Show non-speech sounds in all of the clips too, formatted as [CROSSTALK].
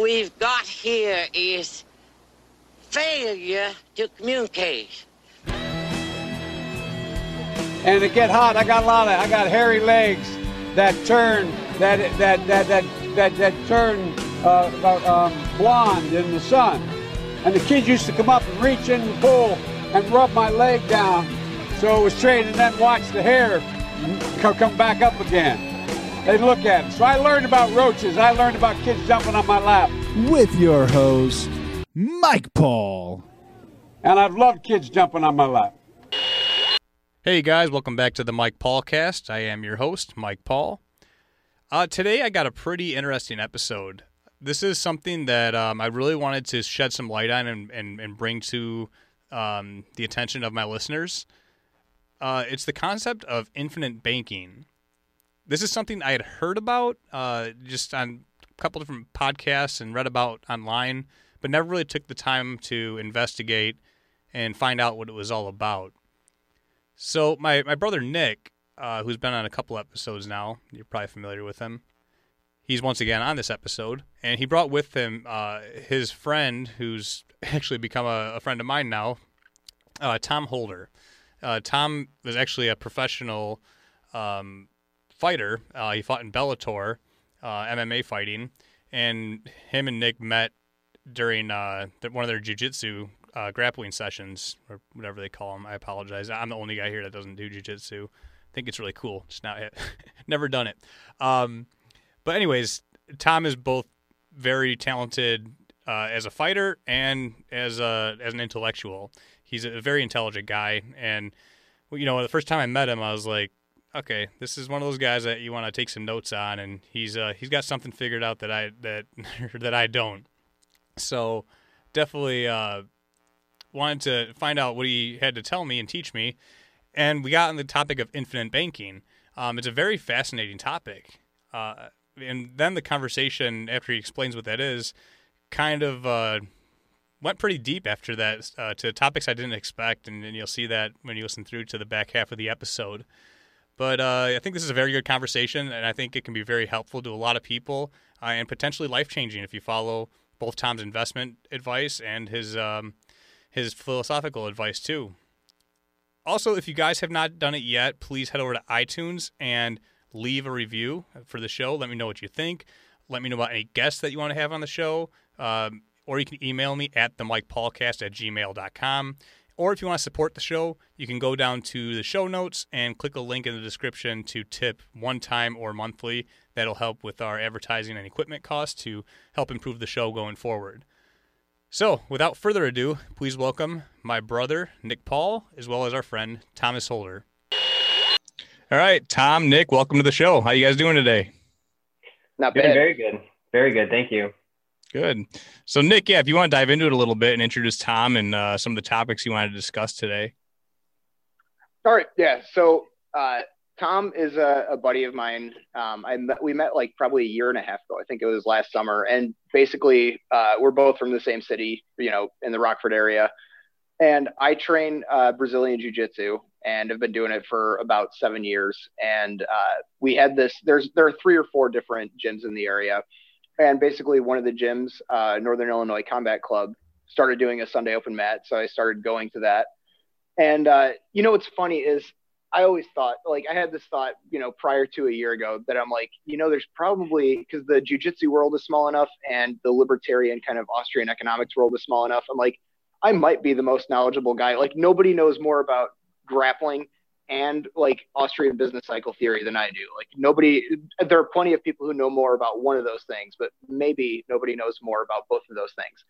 we've got here is failure to communicate. And to get hot, I got a lot of, I got hairy legs that turn, that that that that that, that turn uh, um, blonde in the sun. And the kids used to come up and reach in the pool and rub my leg down, so it was straight, and then watch the hair come back up again. They'd look at it. So I learned about roaches. I learned about kids jumping on my lap. with your host, Mike Paul. And I've loved kids jumping on my lap. Hey guys, welcome back to the Mike Paul cast. I am your host, Mike Paul. Uh, today I got a pretty interesting episode. This is something that um, I really wanted to shed some light on and, and, and bring to um, the attention of my listeners. Uh, it's the concept of infinite banking. This is something I had heard about uh, just on a couple different podcasts and read about online, but never really took the time to investigate and find out what it was all about. So my, my brother Nick, uh, who's been on a couple episodes now, you're probably familiar with him. He's once again on this episode, and he brought with him uh, his friend, who's [LAUGHS] actually become a, a friend of mine now, uh, Tom Holder. Uh, Tom was actually a professional um, fighter. Uh, he fought in Bellator, uh, MMA fighting, and him and Nick met during uh, one of their jujitsu uh, grappling sessions or whatever they call them. I apologize. I'm the only guy here that doesn't do jujitsu. I think it's really cool. Just not [LAUGHS] never done it. Um, but anyways, Tom is both very talented uh, as a fighter and as a as an intellectual. He's a very intelligent guy, and you know, the first time I met him, I was like, okay, this is one of those guys that you want to take some notes on, and he's uh, he's got something figured out that I that [LAUGHS] that I don't. So definitely uh, wanted to find out what he had to tell me and teach me, and we got on the topic of infinite banking. Um, it's a very fascinating topic, uh, and then the conversation after he explains what that is, kind of uh, went pretty deep after that uh, to topics I didn't expect, and, and you'll see that when you listen through to the back half of the episode. But uh, I think this is a very good conversation, and I think it can be very helpful to a lot of people uh, and potentially life changing if you follow both Tom's investment advice and his um, his philosophical advice too. Also, if you guys have not done it yet, please head over to iTunes and leave a review for the show. Let me know what you think. Let me know about any guests that you want to have on the show. Um, or you can email me at the MikePaulcast at gmail.com. Or if you want to support the show, you can go down to the show notes and click a link in the description to tip one time or monthly. That'll help with our advertising and equipment costs to help improve the show going forward. So, without further ado, please welcome my brother, Nick Paul, as well as our friend, Thomas Holder. All right, Tom, Nick, welcome to the show. How you guys doing today? Not Doing bad. very good. Very good. Thank you. Good. So, Nick, yeah, if you want to dive into it a little bit and introduce Tom and uh, some of the topics you wanted to discuss today. All right. Yeah. So uh, Tom is a, a buddy of mine. Um, I met, we met like probably a year and a half ago. I think it was last summer. And basically, uh, we're both from the same city, you know, in the Rockford area. And I train uh, Brazilian Jiu Jitsu and have been doing it for about seven years. And uh, we had this. There's there are three or four different gyms in the area, and basically one of the gyms, uh, Northern Illinois Combat Club, started doing a Sunday open mat. So I started going to that. And uh, you know what's funny is I always thought, like, I had this thought, you know, prior to a year ago that I'm like, you know, there's probably because the jujitsu world is small enough and the libertarian kind of Austrian economics world is small enough. I'm like, I might be the most knowledgeable guy. Like, nobody knows more about grappling and like Austrian business cycle theory than I do. Like, nobody, there are plenty of people who know more about one of those things, but maybe nobody knows more about both of those things.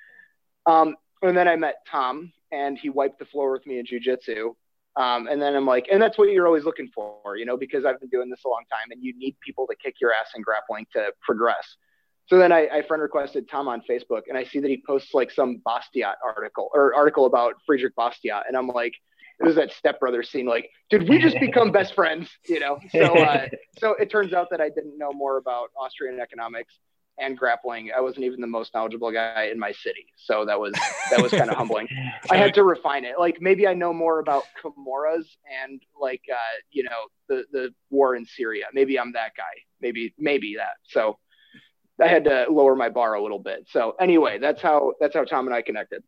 Um, and then I met Tom, and he wiped the floor with me in jujitsu um, and then I'm like, and that's what you're always looking for, you know, because I've been doing this a long time and you need people to kick your ass in grappling to progress. So then I, I friend requested Tom on Facebook and I see that he posts like some Bastiat article or article about Friedrich Bastiat. And I'm like, it was that stepbrother scene. Like, did we just become best friends? You know? So, uh, [LAUGHS] so it turns out that I didn't know more about Austrian economics and grappling. I wasn't even the most knowledgeable guy in my city, so that was that was kind of humbling. [LAUGHS] I had to refine it. Like maybe I know more about Kimuras and like uh, you know the the war in Syria. Maybe I'm that guy. Maybe maybe that. So I had to lower my bar a little bit. So anyway, that's how that's how Tom and I connected.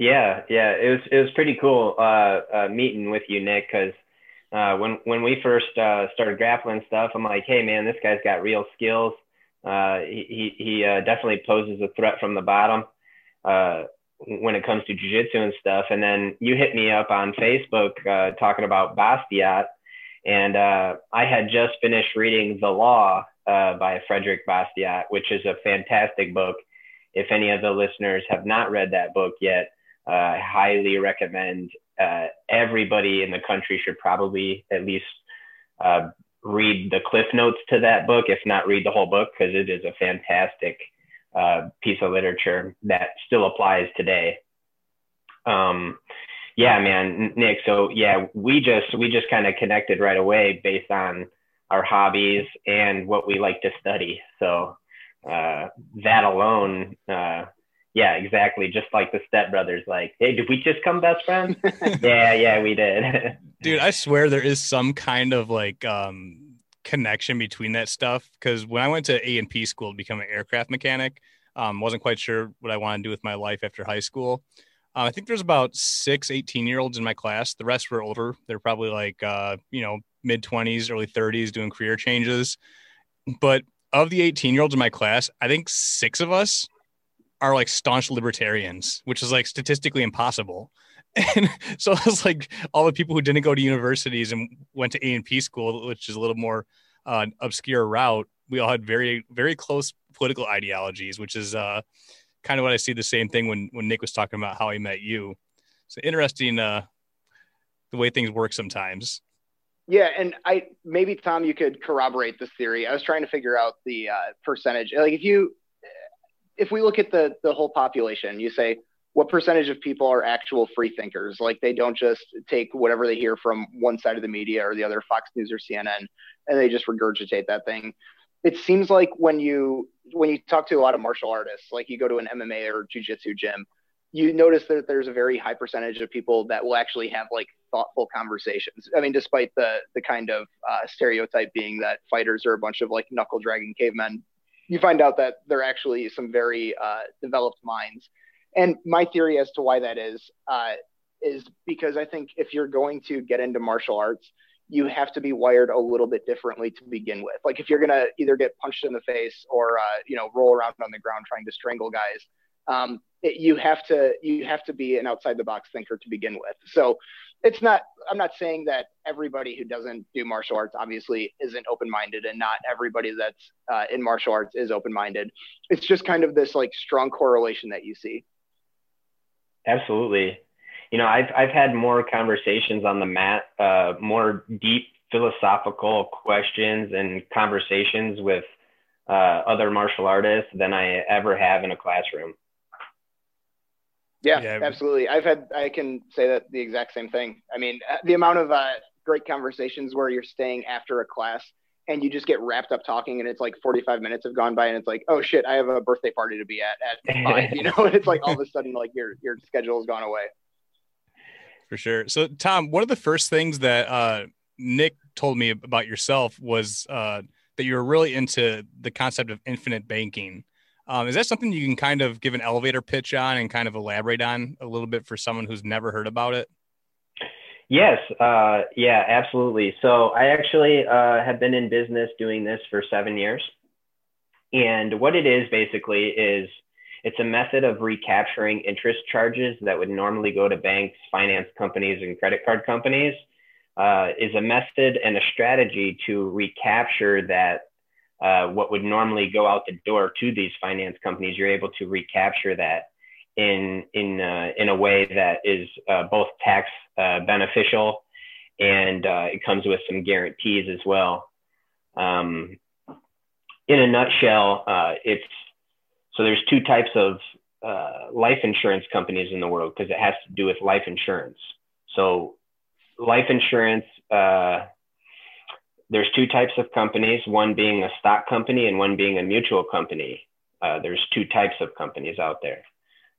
Yeah, yeah, it was it was pretty cool uh, uh, meeting with you, Nick, because uh, when when we first uh, started grappling stuff, I'm like, hey man, this guy's got real skills. Uh, he he uh, definitely poses a threat from the bottom when it comes to jujitsu and stuff. And then you hit me up on Facebook talking about Bastiat, and I had just finished reading The Law by Frederick Bastiat, which is a fantastic book. If any of the listeners have not read that book yet, I highly recommend. everybody in the country should probably at least read the cliff notes to that book, if not read the whole book, because it is a fantastic uh, piece of literature that still applies today. Um, yeah, man, Nick. So yeah, we just we just kind of connected right away based on our hobbies and what we like to study. So uh, that alone, uh, yeah, exactly. Just like the stepbrothers, like, hey, did we just come best friends? [LAUGHS] yeah, yeah, we did. [LAUGHS] Dude, I swear there is some kind of like um connection between that stuff. Cause when I went to A and P school to become an aircraft mechanic, um, wasn't quite sure what I wanted to do with my life after high school. Uh, I think there's about six 18 year olds in my class. The rest were older. They're probably like, uh, you know, mid 20s, early 30s doing career changes. But of the 18 year olds in my class, I think six of us are like staunch libertarians, which is like statistically impossible. [LAUGHS] And so it's like all the people who didn't go to universities and went to A and P school, which is a little more uh, obscure route. We all had very, very close political ideologies, which is uh, kind of what I see the same thing when when Nick was talking about how he met you. So interesting uh, the way things work sometimes. Yeah, and I maybe Tom, you could corroborate this theory. I was trying to figure out the uh, percentage. Like if you if we look at the the whole population, you say what percentage of people are actual free thinkers? Like they don't just take whatever they hear from one side of the media or the other, Fox News or CNN, and they just regurgitate that thing. It seems like when you when you talk to a lot of martial artists, like you go to an MMA or jujitsu gym, you notice that there's a very high percentage of people that will actually have like thoughtful conversations. I mean, despite the the kind of uh, stereotype being that fighters are a bunch of like knuckle dragging cavemen, you find out that they're actually some very uh, developed minds. And my theory as to why that is uh, is because I think if you're going to get into martial arts, you have to be wired a little bit differently to begin with. Like if you're gonna either get punched in the face or uh, you know roll around on the ground trying to strangle guys, um, it, you have to you have to be an outside the box thinker to begin with. So it's not i'm not saying that everybody who doesn't do martial arts obviously isn't open-minded and not everybody that's uh, in martial arts is open-minded. It's just kind of this like strong correlation that you see. Absolutely. You know i've, I've had more conversations on the mat uh, more deep philosophical questions and conversations with uh, other martial artists than i ever have in a classroom yeah, yeah, absolutely. I've had, I can say that the exact same thing. I mean, uh, the amount of uh, great conversations where you're staying after a class and you just get wrapped up talking and it's like 45 minutes have gone by and it's like, oh shit, I have a birthday party to be at at [LAUGHS] five, you know, and [LAUGHS] it's like all of a sudden like your, your schedule has gone away. For sure. So Tom, one of the first things that uh, Nick told me about yourself was uh, that you were really into the concept of infinite banking. Um, is that something you can kind of give an elevator pitch on and kind of elaborate on a little bit for someone who's never heard about it? Yes, uh, yeah, absolutely. So I actually uh, have been in business doing this for seven years. And what it is basically is it's a method of recapturing interest charges that would normally go to banks, finance companies, and credit card companies. Uh, is a method and a strategy to recapture that uh, what would normally go out the door to these finance companies. You're able to recapture that in in uh, in a way that is uh, both tax uh, beneficial and uh, it comes with some guarantees as well. Um, in a nutshell, it's so there's two types of life insurance companies in the world because it has to do with life insurance. So life insurance, there's two types of companies, one being a stock company and one being a mutual company. there's two types of companies out there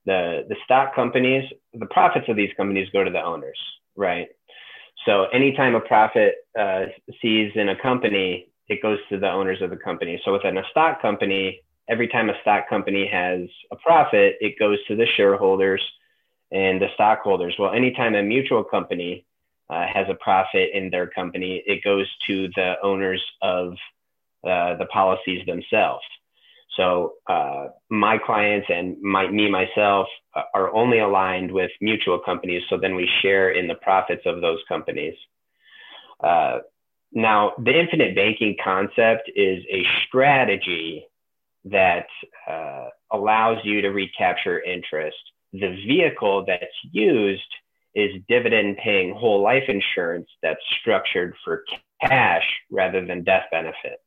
the the stock companies, the profits of these companies go to the owners, right? So anytime a profit uh, sees in a company, it goes to the owners of the company. So within a stock company, every time a stock company has a profit, it goes to the shareholders and the stockholders. Well, anytime a mutual company uh, has a profit in their company, it goes to the owners of uh, the policies themselves. So uh, my clients and my, me myself uh, are only aligned with mutual companies. So then we share in the profits of those companies. Uh, now, the infinite banking concept is a strategy that uh, allows you to recapture interest. The vehicle that's used is dividend paying whole life insurance that's structured for cash rather than death benefit.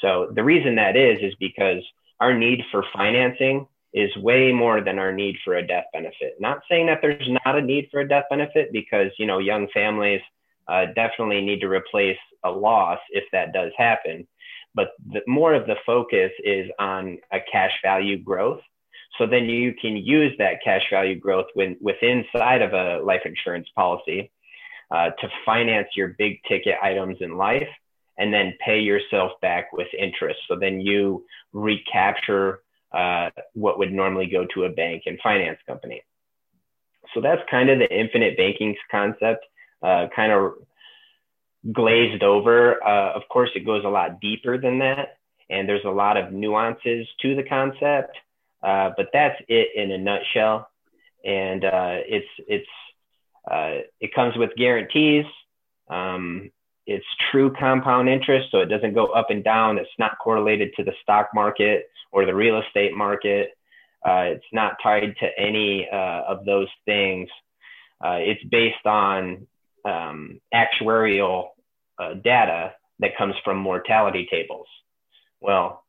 So the reason that is, is because our need for financing is way more than our need for a death benefit. Not saying that there's not a need for a death benefit because, you know, young families uh, definitely need to replace a loss if that does happen. But the, more of the focus is on a cash value growth. So then you can use that cash value growth when, within inside of a life insurance policy uh, to finance your big ticket items in life and then pay yourself back with interest. So then you recapture uh, what would normally go to a bank and finance company. So that's kind of the infinite banking concept, uh, kind of glazed over. Uh, of course, it goes a lot deeper than that, and there's a lot of nuances to the concept. Uh, but that's it in a nutshell, and uh, it's it's uh, it comes with guarantees. Um, it's true compound interest, so it doesn't go up and down. It's not correlated to the stock market or the real estate market. Uh, it's not tied to any uh, of those things. It's based on um, actuarial data that comes from mortality tables. Well,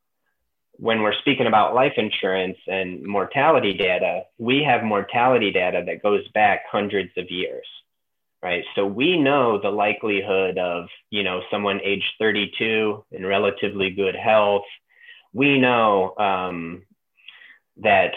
when we're speaking about life insurance and mortality data, we have mortality data that goes back hundreds of years right? So we know the likelihood of, you know, someone age 32 in relatively good health. We know um, that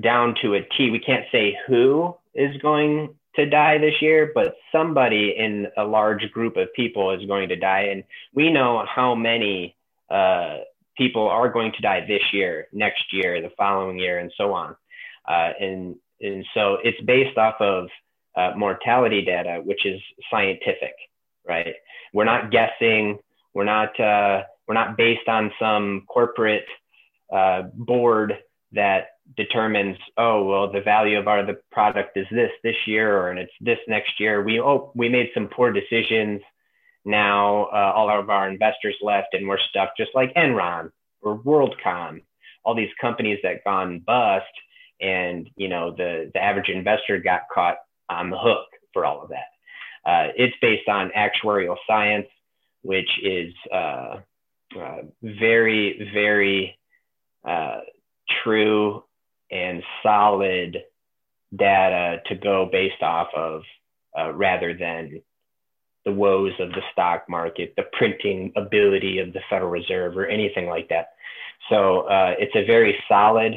down to a T, we can't say who is going to die this year, but somebody in a large group of people is going to die. And we know how many uh, people are going to die this year, next year, the following year, and so on. Uh, and, and so it's based off of uh, mortality data, which is scientific, right? We're not guessing. We're not uh, we're not based on some corporate uh, board that determines, oh well, the value of our the product is this this year or and it's this next year. We oh we made some poor decisions. Now uh, all of our investors left and we're stuck, just like Enron or WorldCom, all these companies that gone bust, and you know the the average investor got caught on the hook for all of that. Uh, it's based on actuarial science, which is uh, uh, very, very uh, true and solid data to go based off of uh, rather than the woes of the stock market, the printing ability of the Federal Reserve, or anything like that. So uh, it's a very solid,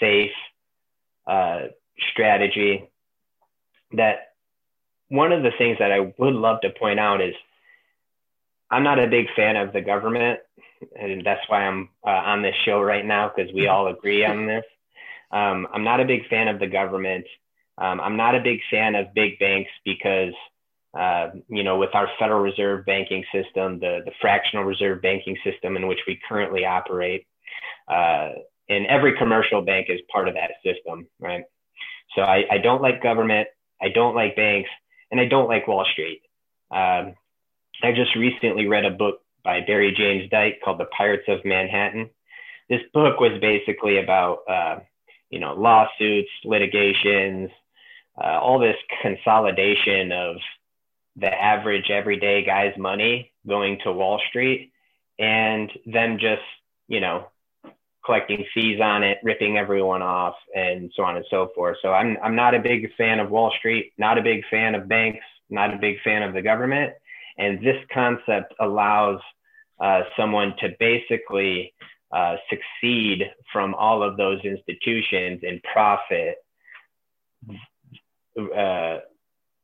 safe strategy that one of the things that I would love to point out is I'm not a big fan of the government, and that's why I'm uh, on this show right now because we all agree on this. Um, I'm not a big fan of the government Um, I'm not a big fan of big banks because, uh, you know, with our Federal Reserve banking system, the, the fractional reserve banking system in which we currently operate, uh, and every commercial bank is part of that system, right? So I, I don't like government, I don't like banks, and I don't like Wall Street. Um, I just recently read a book by Barry James Dyke called The Pirates of Manhattan. This book was basically about, uh, you know, lawsuits, litigations, uh, all this consolidation of the average everyday guy's money going to Wall Street and them just, you know, collecting fees on it, ripping everyone off, and so on and so forth. So I'm I'm not a big fan of Wall Street, not a big fan of banks, not a big fan of the government, and this concept allows uh, someone to basically uh, succeed from all of those institutions and profit uh,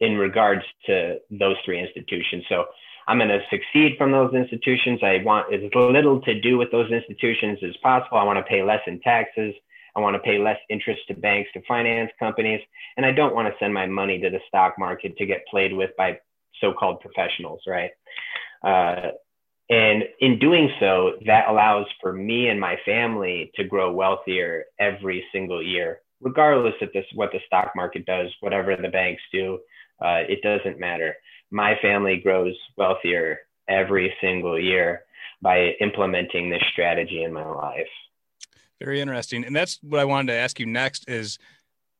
in regards to those three institutions. So I'm going to succeed from those institutions. I want as little to do with those institutions as possible. I want to pay less in taxes. I want to pay less interest to banks, to finance companies, and I don't want to send my money to the stock market to get played with by so-called professionals, right? Uh, and in doing so, that allows for me and my family to grow wealthier every single year, regardless of this what the stock market does, whatever the banks do. Uh, it doesn't matter my family grows wealthier every single year by implementing this strategy in my life. Very interesting. And that's what I wanted to ask you next is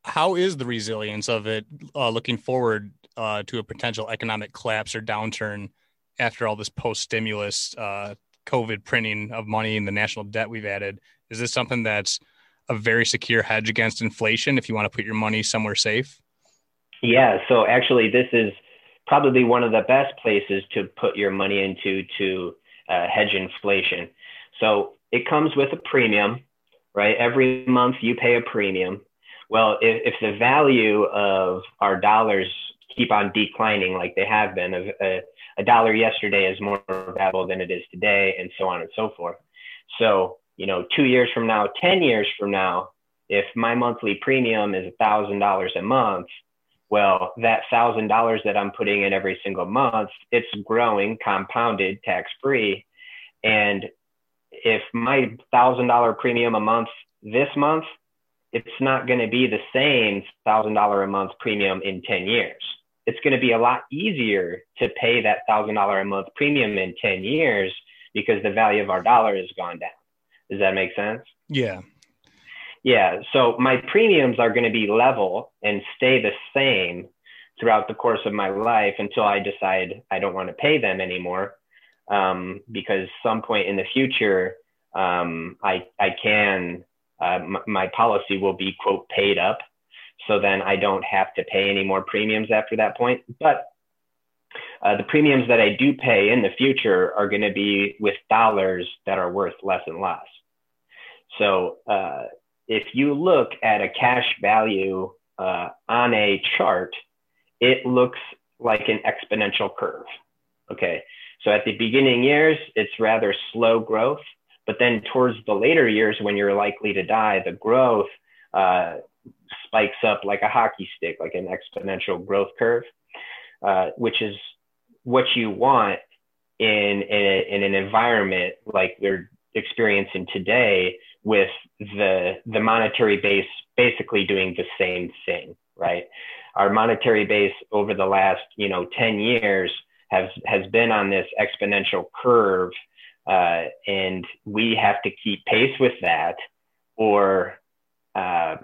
how is the resilience of it uh, looking forward uh, to a potential economic collapse or downturn after all this post stimulus uh, COVID printing of money and the national debt we've added? Is this something that's a very secure hedge against inflation if you want to put your money somewhere safe? Yeah. So actually, this is probably one of the best places to put your money into to uh, hedge inflation. So it comes with a premium, right? Every month you pay a premium. Well, if, if the value of our dollars keep on declining like they have been, a, a, a dollar yesterday is more valuable than it is today, and so on and so forth. So, you know, two years from now, 10 years from now, if my monthly premium is $1,000 a month, well, that thousand dollars that I'm putting in every single month, it's growing, compounded, tax free. And if my thousand dollar premium a month this month, it's not going to be the same thousand dollar a month premium in 10 years. It's going to be a lot easier to pay that thousand dollar a month premium in 10 years because the value of our dollar has gone down. Does that make sense? Yeah, yeah. So my premiums are going to be level and stay the same throughout the course of my life until I decide I don't want to pay them anymore. Um, because some point in the future, um, I, I can, uh, m- my policy will be quote paid up. So then I don't have to pay any more premiums after that point. But uh, the premiums that I do pay in the future are going to be with dollars that are worth less and less. So uh, if you look at a cash value uh, on a chart, it looks like an exponential curve. Okay. So at the beginning years, it's rather slow growth. But then towards the later years, when you're likely to die, the growth uh, spikes up like a hockey stick, like an exponential growth curve, uh, which is what you want in, in, a, in an environment like we're experiencing today with the the monetary base basically doing the same thing, right? Our monetary base over the last you know 10 years has has been on this exponential curve, uh, and we have to keep pace with that, or uh,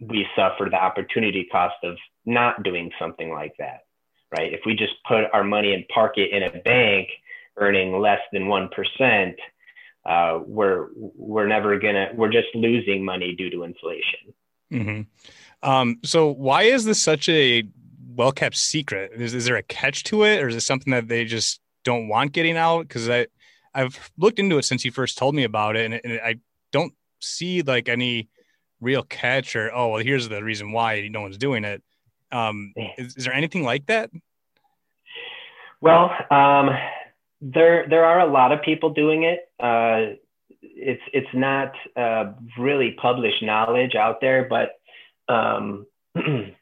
we suffer the opportunity cost of not doing something like that, right? If we just put our money and park it in a bank, earning less than one percent uh, we're we're never gonna we're just losing money due to inflation. Mm-hmm. Um, so why is this such a well kept secret? Is, is there a catch to it, or is it something that they just don't want getting out? Because I I've looked into it since you first told me about it, and, and I don't see like any real catch or oh well here's the reason why no one's doing it. Um, is, is there anything like that? Well, um, there there are a lot of people doing it. Uh, it's it's not uh, really published knowledge out there, but um, [CLEARS THROAT] that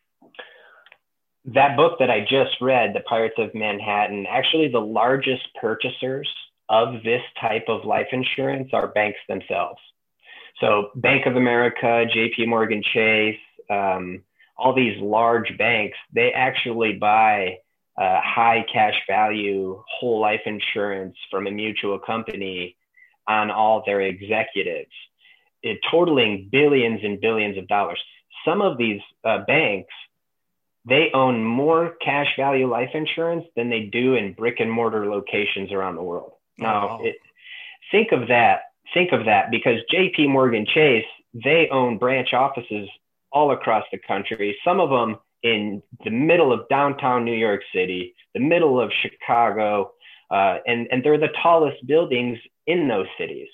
book that I just read, The Pirates of Manhattan, actually the largest purchasers of this type of life insurance are banks themselves. So Bank of America, JP Morgan Chase, um, all these large banks, they actually buy uh, high cash value whole life insurance from a mutual company on all their executives, it, totaling billions and billions of dollars. Some of these uh, banks, they own more cash value life insurance than they do in brick and mortar locations around the world. Now, wow. it, think of that. Think of that because JP Morgan Chase, they own branch offices all across the country. Some of them in the middle of downtown New York City, the middle of Chicago, uh, and and they're the tallest buildings in those cities.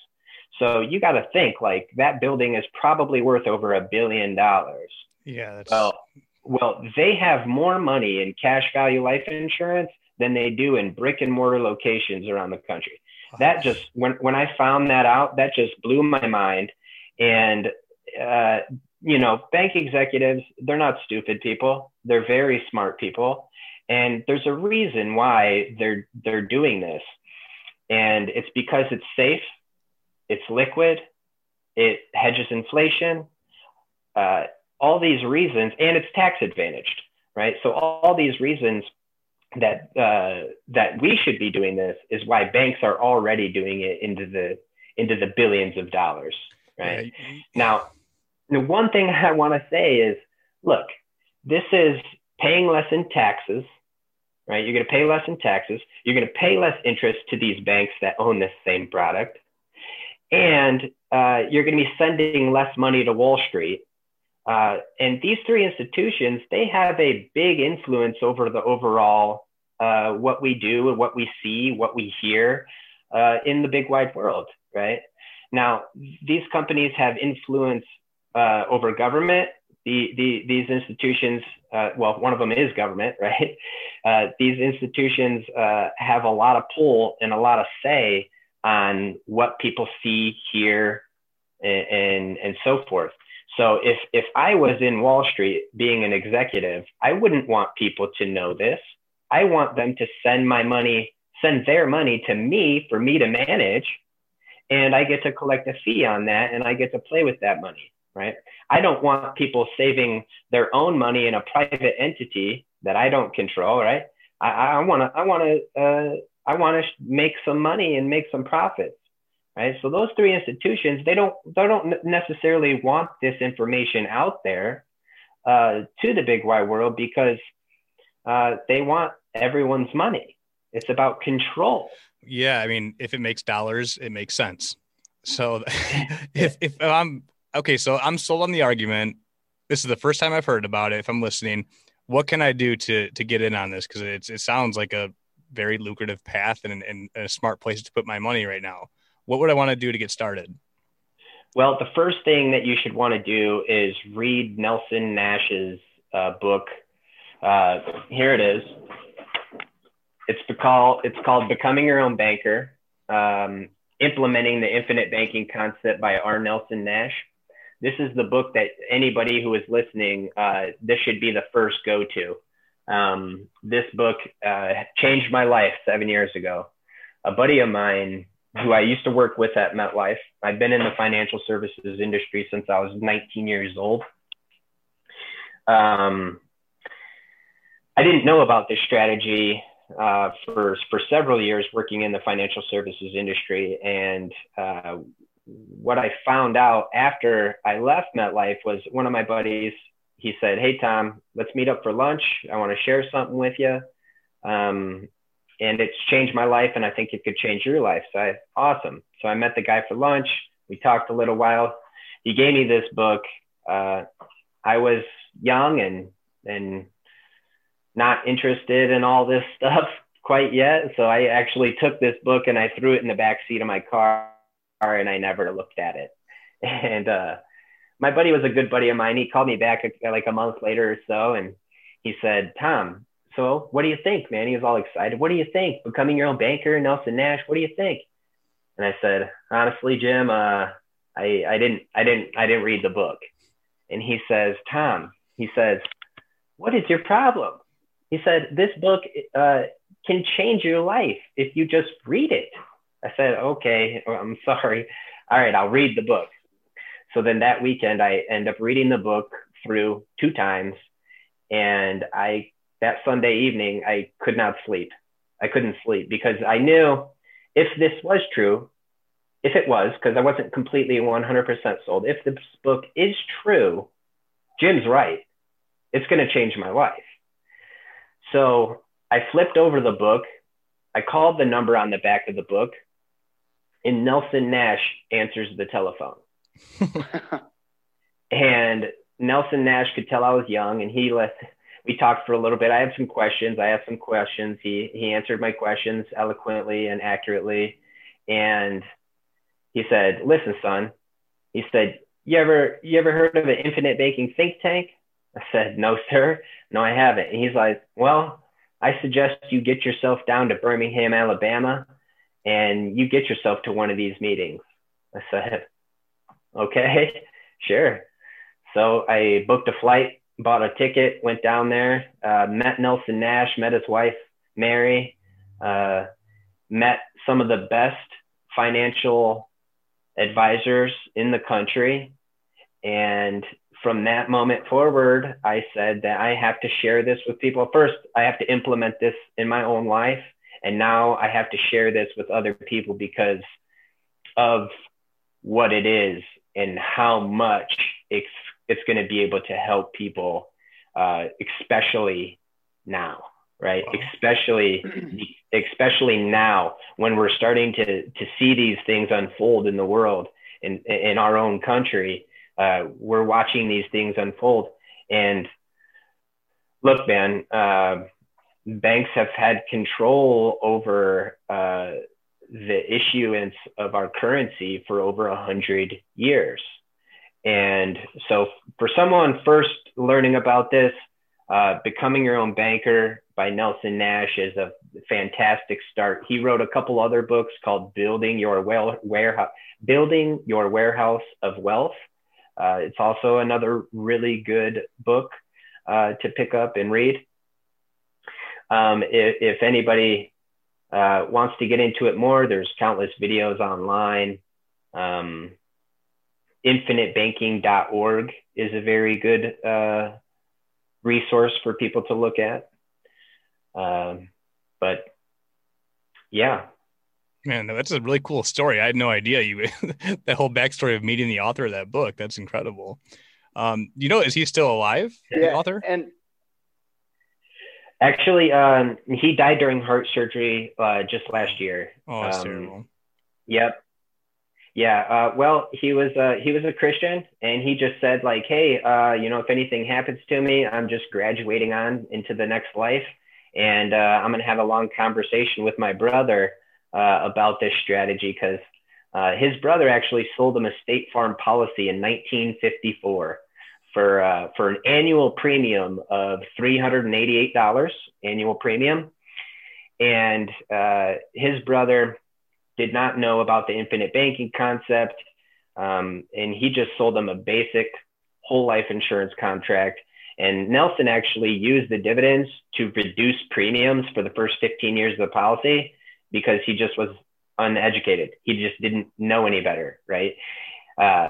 So you got to think like that building is probably worth over a billion dollars. Yeah, that's well, well, they have more money in cash value life insurance than they do in brick and mortar locations around the country. That just when when I found that out, that just blew my mind. And uh, you know, bank executives, they're not stupid people. They're very smart people. And there's a reason why they're they're doing this. And it's because it's safe, it's liquid, it hedges inflation, uh, all these reasons, and it's tax advantaged, right? So all all these reasons that uh, that we should be doing this is why banks are already doing it into the into the billions of dollars, right? Yeah. Now, the one thing I want to say is, look, this is paying less in taxes, right? You're going to pay less in taxes. You're going to pay less interest to these banks that own this same product. And uh, you're going to be sending less money to Wall Street. Uh, and these three institutions, they have a big influence over the overall uh, what we do and what we see, what we hear uh, in the big wide world, right? Now, these companies have influence uh, over government. The, the, these institutions, uh, well, one of them is government, [LAUGHS] right? Uh, these institutions uh, have a lot of pull and a lot of say on what people see, hear, and, and, and so forth. So if, if I was in Wall Street being an executive, I wouldn't want people to know this. I want them to send my money, send their money to me for me to manage. And I get to collect a fee on that and I get to play with that money right? I don't want people saving their own money in a private entity that I don't control, right? I want to, I want to, uh, I want to make some money and make some profits, right? So those three institutions, they don't, they don't necessarily want this information out there uh, to the big wide world because uh, they want everyone's money. It's about control. Yeah, I mean, if it makes dollars, it makes sense. So [LAUGHS] if if I'm okay, so I'm sold on the argument. This is the first time I've heard about it. If I'm listening, what can I do to to get in on this? Because it's it sounds like a very lucrative path and, and a smart place to put my money right now. What would I want to do to get started? Well, the first thing that you should want to do is read Nelson Nash's uh, book. Uh, here it is. It's called it's called Becoming Your Own Banker. Um, implementing the infinite banking concept by R. Nelson Nash this is the book that anybody who is listening, uh, this should be the first go to. Um, this book uh, changed my life seven years ago. A buddy of mine who I used to work with at MetLife, I've been in the financial services industry since I was 19 years old. Um, I didn't know about this strategy uh, for for several years working in the financial services industry, and uh, what I found out after I left MetLife was one of my buddies. He said, "Hey Tom, let's meet up for lunch. I want to share something with you." Um, and it's changed my life, and I think it could change your life. So I, awesome. So I met the guy for lunch. We talked a little while. He gave me this book. Uh, I was young and and not interested in all this [LAUGHS] stuff quite yet. So I actually took this book and I threw it in the back seat of my car and I never looked at it. [LAUGHS] And uh, my buddy was a good buddy of mine. He called me back like a month later or so, and he said, "Tom, so what do you think, man?" He was all excited. What do you think? Becoming your own banker, Nelson Nash. What do you think? And I said, honestly, Jim, uh, I I didn't I didn't I didn't read the book. And he says, Tom, he says, what is your problem? he said, this book uh, can change your life if you just read it. I said, okay, I'm sorry. All right, I'll read the book. So then that weekend, I end up reading the book through two times. And I, that Sunday evening, I could not sleep. I couldn't sleep because I knew if this was true, if it was, because I wasn't completely 100% sold, if this book is true, Jim's right. It's going to change my life. So I flipped over the book. I called the number on the back of the book, and Nelson Nash answers the telephone. [LAUGHS] and Nelson Nash could tell I was young, and he let we talked for a little bit. I had some questions. I asked some questions. He he answered my questions eloquently and accurately, and he said, "Listen, son," he said, "You ever you ever heard of an infinite banking think tank?" I said, "No, sir. No, I haven't." And he's like, "Well, I suggest you get yourself down to Birmingham, Alabama, and you get yourself to one of these meetings." I said, "Okay, [LAUGHS] sure." So I booked a flight, bought a ticket, went down there, uh, met Nelson Nash, met his wife Mary, uh, met some of the best financial advisors in the country. And from that moment forward, I said that I have to share this with people. First, I have to implement this in my own life. And now I have to share this with other people because of what it is and how much it's, it's going to be able to help people, uh, especially now, right? Wow. Especially, especially now when we're starting to, to see these things unfold in the world in, in our own country. Uh, we're watching these things unfold and look, man, uh, banks have had control over, uh, the issuance of our currency for over a hundred years. And so for someone first learning about this, uh, Becoming Your Own Banker by Nelson Nash is a fantastic start. He wrote a couple other books called Building Your well, Warehouse, Building Your Warehouse of Wealth. Uh, it's also another really good book uh, to pick up and read. Um, if, if, anybody uh, wants to get into it more, there's countless videos online. Um, infinitebanking.org is a very good uh, resource for people to look at. Um, but yeah. Man, that's a really cool story. I had no idea you [LAUGHS] that whole backstory of meeting the author of that book. That's incredible. Um, you know, is he still alive? Yeah, the author and Actually, um, he died during heart surgery uh, just last year. Oh, that's um, terrible. Yep. Yeah. Uh, well, he was uh, he was a Christian, and he just said like, "Hey, uh, you know, if anything happens to me, I'm just graduating on into the next life, and uh, I'm gonna have a long conversation with my brother uh, about this strategy because uh, his brother actually sold him a State Farm policy in 1954." For uh, for an annual premium of three hundred and eighty eight dollars annual premium, and uh, his brother did not know about the infinite banking concept, um, and he just sold them a basic whole life insurance contract. And Nelson actually used the dividends to reduce premiums for the first 15 years of the policy because he just was uneducated. He just didn't know any better, right? Uh,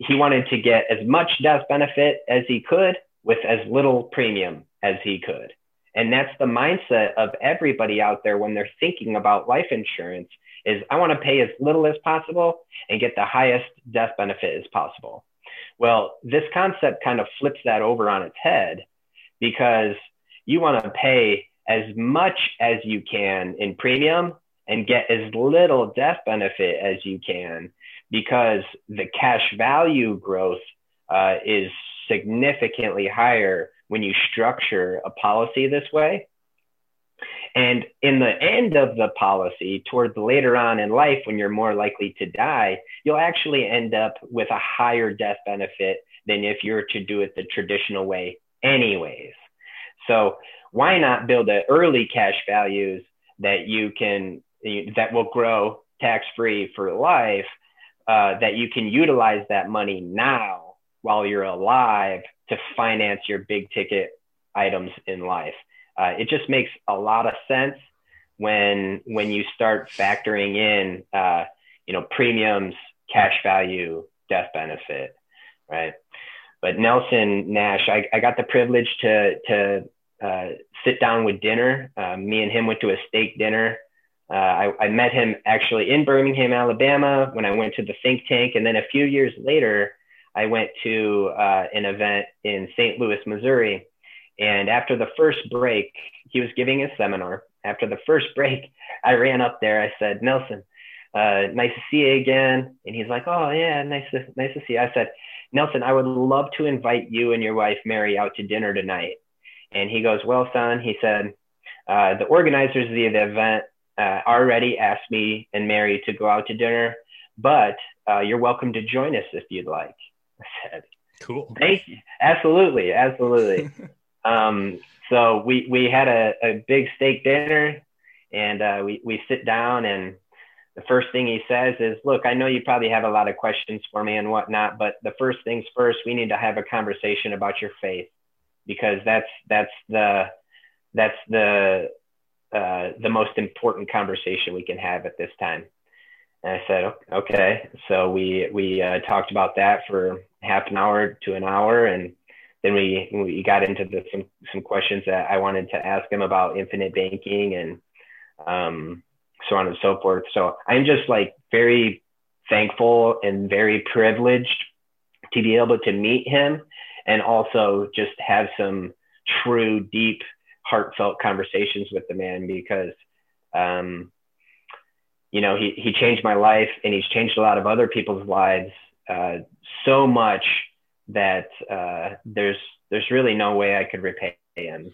he wanted to get as much death benefit as he could with as little premium as he could. And that's the mindset of everybody out there when they're thinking about life insurance is I want to pay as little as possible and get the highest death benefit as possible. Well, this concept kind of flips that over on its head because you want to pay as much as you can in premium and get as little death benefit as you can because the cash value growth uh, is significantly higher when you structure a policy this way. And in the end of the policy, towards later on in life, when you're more likely to die, you'll actually end up with a higher death benefit than if you were to do it the traditional way, anyways. So, why not build an early cash values that you can that will grow tax free for life uh, that you can utilize that money now while you're alive to finance your big ticket items in life. uh, it just makes a lot of sense when when you start factoring in uh, you know premiums, cash value, death benefit, right? But Nelson Nash, I, I got the privilege to to uh, sit down with dinner. Uh, me and him went to a steak dinner. Uh, I, I met him actually in Birmingham, Alabama, when I went to the think tank, and then a few years later, I went to uh, an event in St. Louis, Missouri. And after the first break, he was giving a seminar. After the first [LAUGHS] break, I ran up there. I said, Nelson, uh, nice to see you again. And he's like, oh, yeah, nice to, nice to see you. I said, Nelson, I would love to invite you and your wife, Mary, out to dinner tonight. And he goes, well, son, he said, uh, the organizers of the event uh, already asked me and Mary to go out to dinner, but uh, you're welcome to join us if you'd like. I said, cool. Thank you. Absolutely. Absolutely. [LAUGHS] um, so we, we had a, a big steak dinner and uh, we, we sit down and the first thing he says is, look, I know you probably have a lot of questions for me and whatnot, but the first things first, we need to have a conversation about your faith because that's, that's the, that's the, uh, the most important conversation we can have at this time. And I said, okay. So we, we uh, talked about that for half an hour to an hour. And then we, we got into the, some, some questions that I wanted to ask him about infinite banking and, um, so on and so forth. So I'm just like very thankful and very privileged to be able to meet him and also just have some true, deep, heartfelt conversations with the man because, um, you know, he, he changed my life and he's changed a lot of other people's lives uh, so much that uh, there's there's really no way I could repay him.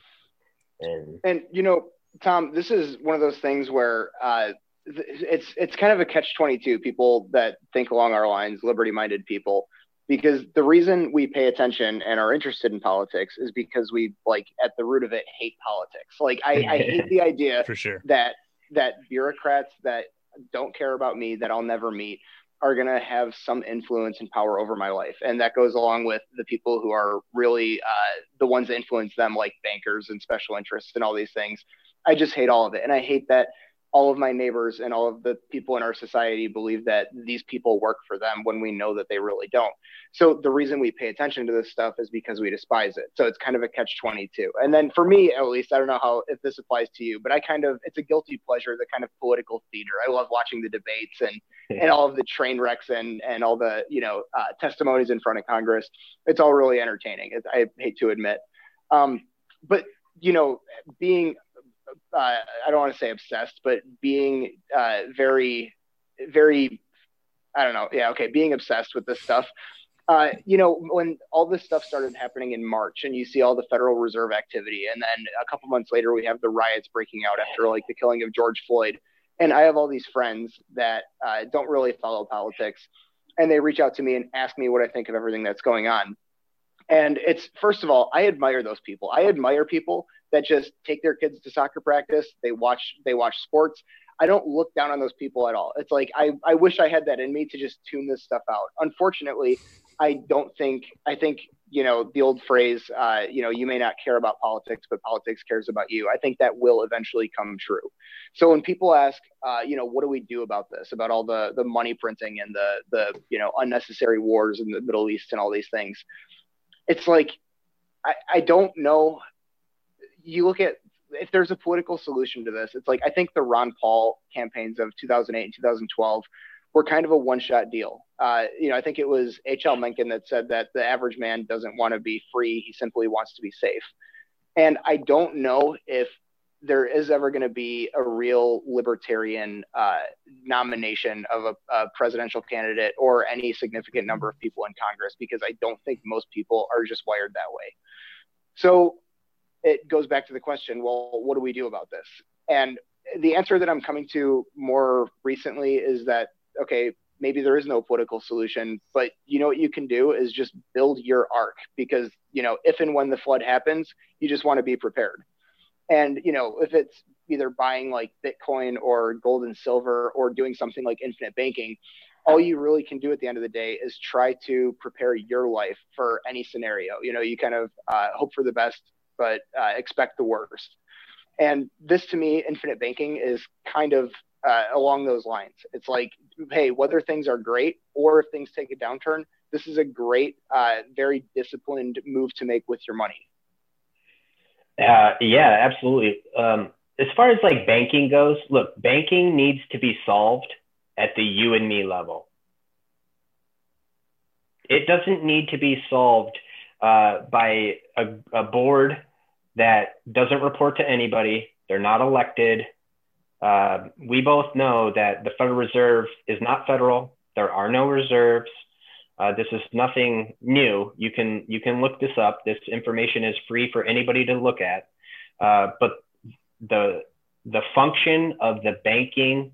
And, and you know, Tom, this is one of those things where uh, it's it's kind of a catch twenty two. People that think along our lines, liberty minded people, because the reason we pay attention and are interested in politics is because we like at the root of it hate politics. Like I, I hate [LAUGHS] the idea for sure that that bureaucrats that don't care about me that I'll never meet are going to have some influence and power over my life. And that goes along with the people who are really uh, the ones that influence them, like bankers and special interests and all these things. I just hate all of it. And I hate that all of my neighbors and all of the people in our society believe that these people work for them when we know that they really don't. So the reason we pay attention to this stuff is because we despise it. So it's kind of a catch 22. And then for me, at least, I don't know how if this applies to you, but I kind of it's a guilty pleasure, the kind of political theater. I love watching the debates and and all of the train wrecks and and all the you know uh, testimonies in front of Congress. It's all really entertaining. It, I hate to admit, um, but you know, being uh, I don't want to say obsessed, but being uh, very, very, I don't know. Yeah, okay, being obsessed with this stuff. Uh, you know, when all this stuff started happening in March, and you see all the Federal Reserve activity, and then a couple months later we have the riots breaking out after like the killing of George Floyd, and I have all these friends that uh, don't really follow politics, and they reach out to me and ask me what I think of everything that's going on. And it's first of all, I admire those people. I admire people that just take their kids to soccer practice. They watch they watch sports. I don't look down on those people at all. It's like I, I wish I had that in me to just tune this stuff out. Unfortunately, I don't think I think you know the old phrase uh, you know you may not care about politics but politics cares about you i think that will eventually come true so when people ask uh, you know what do we do about this about all the the money printing and the the you know unnecessary wars in the middle east and all these things it's like I, I don't know you look at if there's a political solution to this, it's like I think the Ron Paul campaigns of 2008 and 2012 were kind of a one-shot deal. Uh, you know, I think it was H.L. Mencken that said that the average man doesn't want to be free; he simply wants to be safe. And I don't know if there is ever going to be a real libertarian uh, nomination of a, a, presidential candidate or any significant number of people in Congress because I don't think most people are just wired that way. So it goes back to the question well, what do we do about this? And the answer that I'm coming to more recently is that, okay, maybe there is no political solution, but you know what you can do is just build your ark because, you know, if and when the flood happens, you just want to be prepared. And, you know, if it's either buying like Bitcoin or gold and silver or doing something like infinite banking, all you really can do at the end of the day is try to prepare your life for any scenario. You know, you kind of uh, hope for the best, but uh, expect the worst. And this to me, infinite banking is kind of uh, along those lines. It's like, hey, whether things are great or if things take a downturn, this is a great, uh, very disciplined move to make with your money. Uh, yeah, absolutely. Um, as far as like banking goes, look, banking needs to be solved at the you and me level. It doesn't need to be solved uh, by a, a board that doesn't report to anybody. They're not elected. Uh, we both know that the Federal Reserve is not federal. There are no reserves. Uh, this is nothing new. You can you can look this up. This information is free for anybody to look at. Uh, but the the function of the banking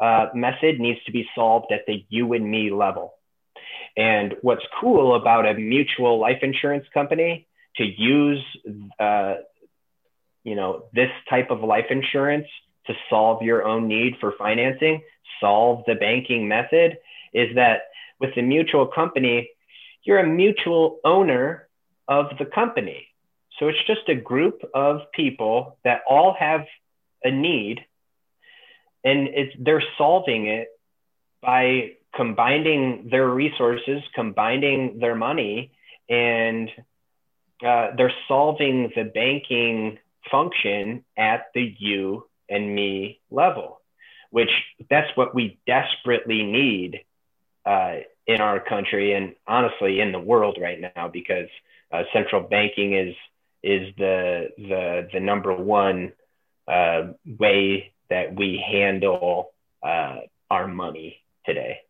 uh, method needs to be solved at the you and me level. And what's cool about a mutual life insurance company to use, uh, you know, this type of life insurance to solve your own need for financing, solve the banking method, is that with the mutual company, you're a mutual owner of the company. So it's just a group of people that all have a need and it's they're solving it by combining their resources, combining their money, and uh, they're solving the banking function at the you and me level, which that's what we desperately need uh, in our country and honestly in the world right now because uh, central banking is is the the the number one uh, way that we handle uh, our money today.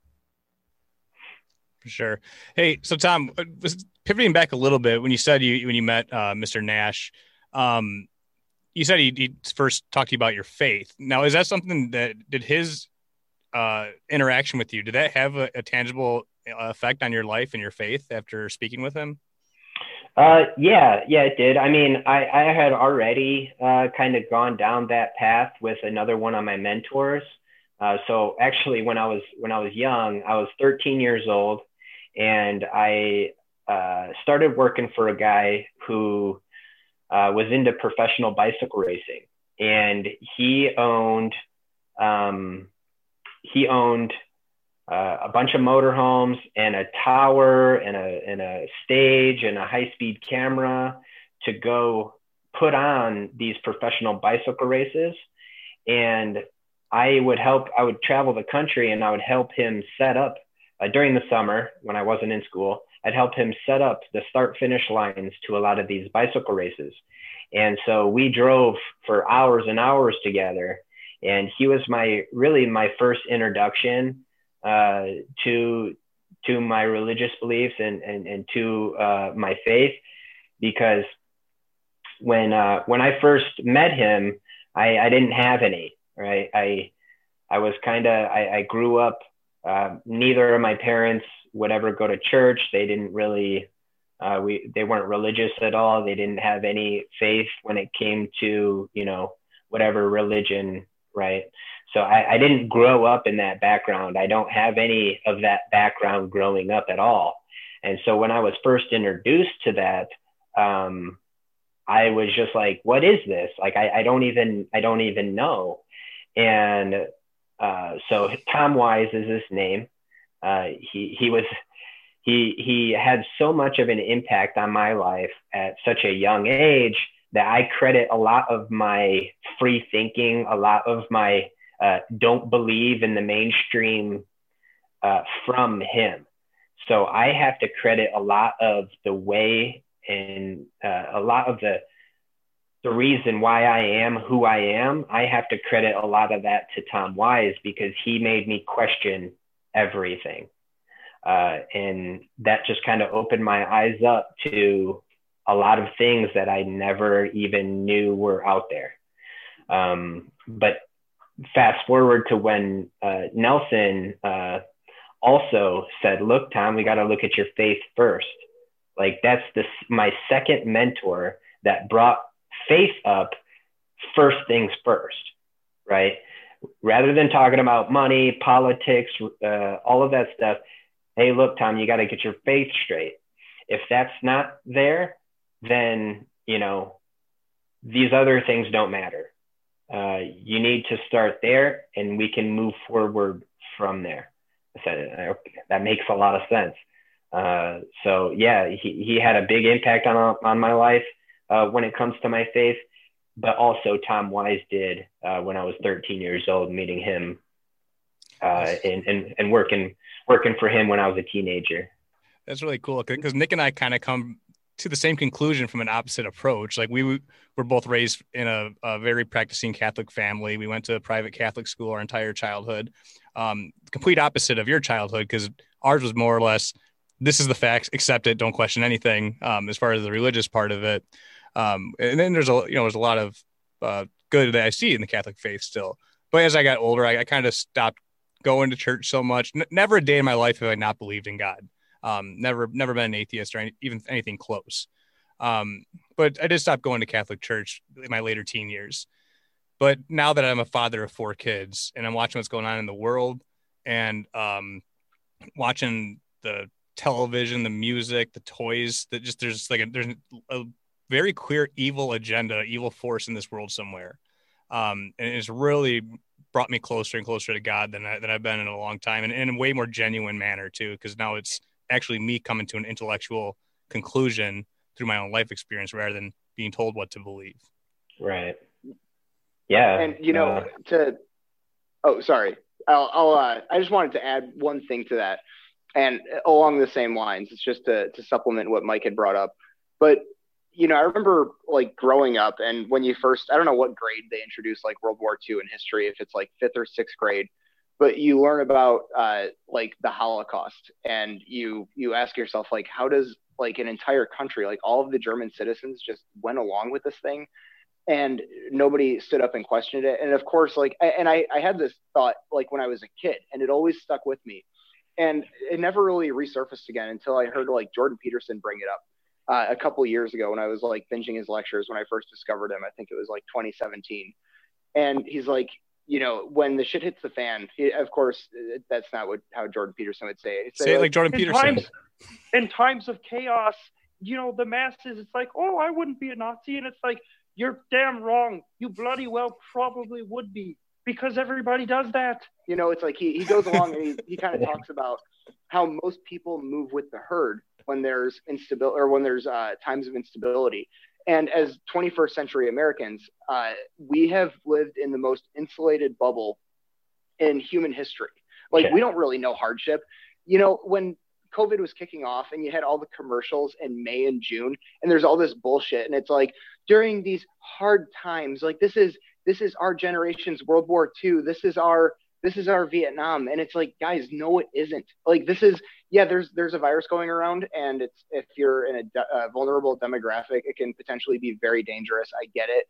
For sure. Hey, so Tom, uh, pivoting back a little bit when you said you when you met uh, Mr. Nash, um, you said he, he, first talked to you about your faith. Now, is that something that did his uh, interaction with you? Did that have a, a tangible uh, effect on your life and your faith after speaking with him? Uh, yeah, yeah, it did. I mean, I, I had already uh, kind of gone down that path with another one of my mentors. Uh, so actually, when I was when I was young, I was 13 years old, and I uh, started working for a guy who uh, was into professional bicycle racing, and he owned um, he owned uh, a bunch of motorhomes and a tower and a, and a stage and a high speed camera to go put on these professional bicycle races. And I would help, I would travel the country and I would help him set up uh, during the summer when I wasn't in school. I'd help him set up the start finish lines to a lot of these bicycle races. And so we drove for hours and hours together. And he was my really my first introduction uh, to to my religious beliefs and and, and to uh, my faith because when uh, when I first met him, I, I didn't have any right. I I was kind of I, I grew up. Uh, neither of my parents would ever go to church. They didn't really. Uh, we they weren't religious at all. They didn't have any faith when it came to you know whatever religion, right? So I, I didn't grow up in that background. I don't have any of that background growing up at all. And so when I was first introduced to that, um, I was just like, what is this? Like, I, I don't even, I don't even know. And uh, so Tom Wise is his name. Uh, he, he was, he, he had so much of an impact on my life at such a young age that I credit a lot of my free thinking, a lot of my uh, don't believe in the mainstream uh, from him. So I have to credit a lot of the way and uh, a lot of the the reason why I am who I am. I have to credit a lot of that to Tom Wise because he made me question everything, uh, and that just kind of opened my eyes up to a lot of things that I never even knew were out there. Um, but fast forward to when uh, Nelson uh, also said, "Look, Tom, we got to look at your faith first. Like that's this my second mentor that brought faith up first things first, right? Rather than talking about money, politics, uh, all of that stuff. Hey, look, Tom, you got to get your faith straight. If that's not there, then you know these other things don't matter. Uh, you need to start there, and we can move forward from there. I said, okay, that makes a lot of sense. Uh, so yeah, he, he had a big impact on on my life uh, when it comes to my faith, but also Tom Wise did uh, when I was 13 years old, meeting him uh, and, and and working working for him when I was a teenager. That's really cool because Nick and I kind of come to the same conclusion from an opposite approach. Like we were both raised in a, a, very practicing Catholic family. We went to a private Catholic school our entire childhood. Um, complete opposite of your childhood because ours was more or less this is the facts, accept it, don't question anything. Um, as far as the religious part of it, um, and then there's a you know there's a lot of uh, good that I see in the Catholic faith still. But as I got older, I, I kind of stopped going to church so much. N- never a day in my life have I not believed in God. Um, never, never been an atheist or any, even anything close. Um, but I did stop going to Catholic church in my later teen years. But now that I'm a father of four kids and I'm watching what's going on in the world and um, watching the television, the music, the toys, that just there's like a, there's a very clear evil agenda, evil force in this world somewhere. Um, and it's really brought me closer and closer to God than, I, than I've been in a long time and in a way more genuine manner too, because now it's actually me coming to an intellectual conclusion through my own life experience rather than being told what to believe. Right. Yeah. And you know, uh, to oh, sorry, I'll, I'll uh, I just wanted to add one thing to that, and along the same lines, it's just to to supplement what Mike had brought up. But you know, I remember like growing up, and when you first, I don't know what grade they introduced like World War II in history, if it's like fifth or sixth grade, but you learn about uh, like the Holocaust, and you you ask yourself like, how does like an entire country, like all of the German citizens, just went along with this thing, and nobody stood up and questioned it. And of course, like, and I I had this thought like when I was a kid, and it always stuck with me, and it never really resurfaced again until I heard like Jordan Peterson bring it up. Uh, a couple years ago when I was like binging his lectures when I first discovered him. I think it was like 2017. And he's like, you know, when the shit hits the fan, he, of course, that's not what how Jordan Peterson would say it. Say, say it like Jordan in Peterson. Times, in times of chaos, you know, the masses, it's like, oh, I wouldn't be a Nazi. And it's like, you're damn wrong. You bloody well probably would be because everybody does that. You know, it's like he, he goes along and he, he kind of [LAUGHS] talks about how most people move with the herd when there's instability or when there's uh, times of instability. And as 21st century Americans, uh, we have lived in the most insulated bubble in human history. Like, yeah. we don't really know hardship. You know, when COVID was kicking off and you had all the commercials in May and June, and there's all this bullshit, and it's like during these hard times, like this is this is our generation's World War II. This is our this is our Vietnam. And it's like, guys, no, it isn't. Like this is, yeah, there's there's a virus going around, and it's if you're in a, de- a vulnerable demographic, it can potentially be very dangerous. I get it,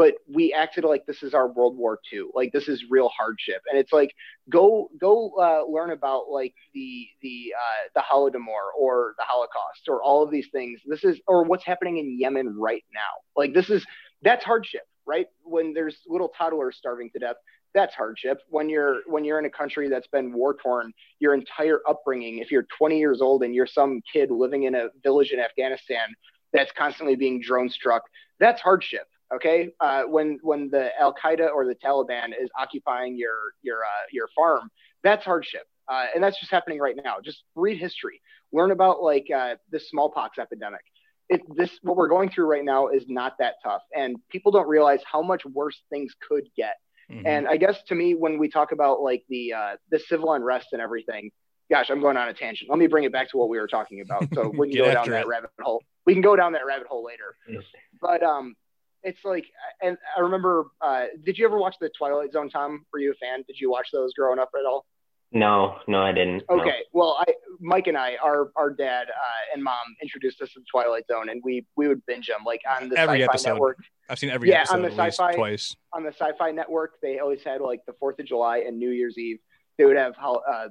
but we acted like this is our World War II. Like this is real hardship, and it's like go go uh, learn about like the the uh, the Holodomor or the Holocaust or all of these things. This is or what's happening in Yemen right now. Like this is that's hardship, right? When there's little toddlers starving to death, that's hardship. When you're when you're in a country that's been war torn your entire upbringing if you're 20 years old and you're some kid living in a village in afghanistan that's constantly being drone struck that's hardship okay? Uh, when when the al qaeda or the taliban is occupying your your uh, your farm that's hardship. Uh, and that's just happening right now. Just read history. Learn about like uh, the smallpox epidemic. It, this what we're going through right now is not that tough. And people don't realize how much worse things could get Mm-hmm. And I guess to me, when we talk about like the uh, the civil unrest and everything, gosh, I'm going on a tangent. Let me bring it back to what we were talking about. So we can [LAUGHS] go down that rabbit hole. We can go down that rabbit hole later. But um, it's like, and I remember, uh, did you ever watch the Twilight Zone, Tom? Were you a fan? Did you watch those growing up at all? No, no, I didn't. Okay, no. well, I, Mike and I, our our dad uh, and mom introduced us to the Twilight Zone, and we we would binge them like on the every Sci-Fi episode. Network. I've seen every yeah, episode on the sci-fi twice. On the Sci-Fi Network, they always had like the Fourth of July and New Year's Eve. They would have uh,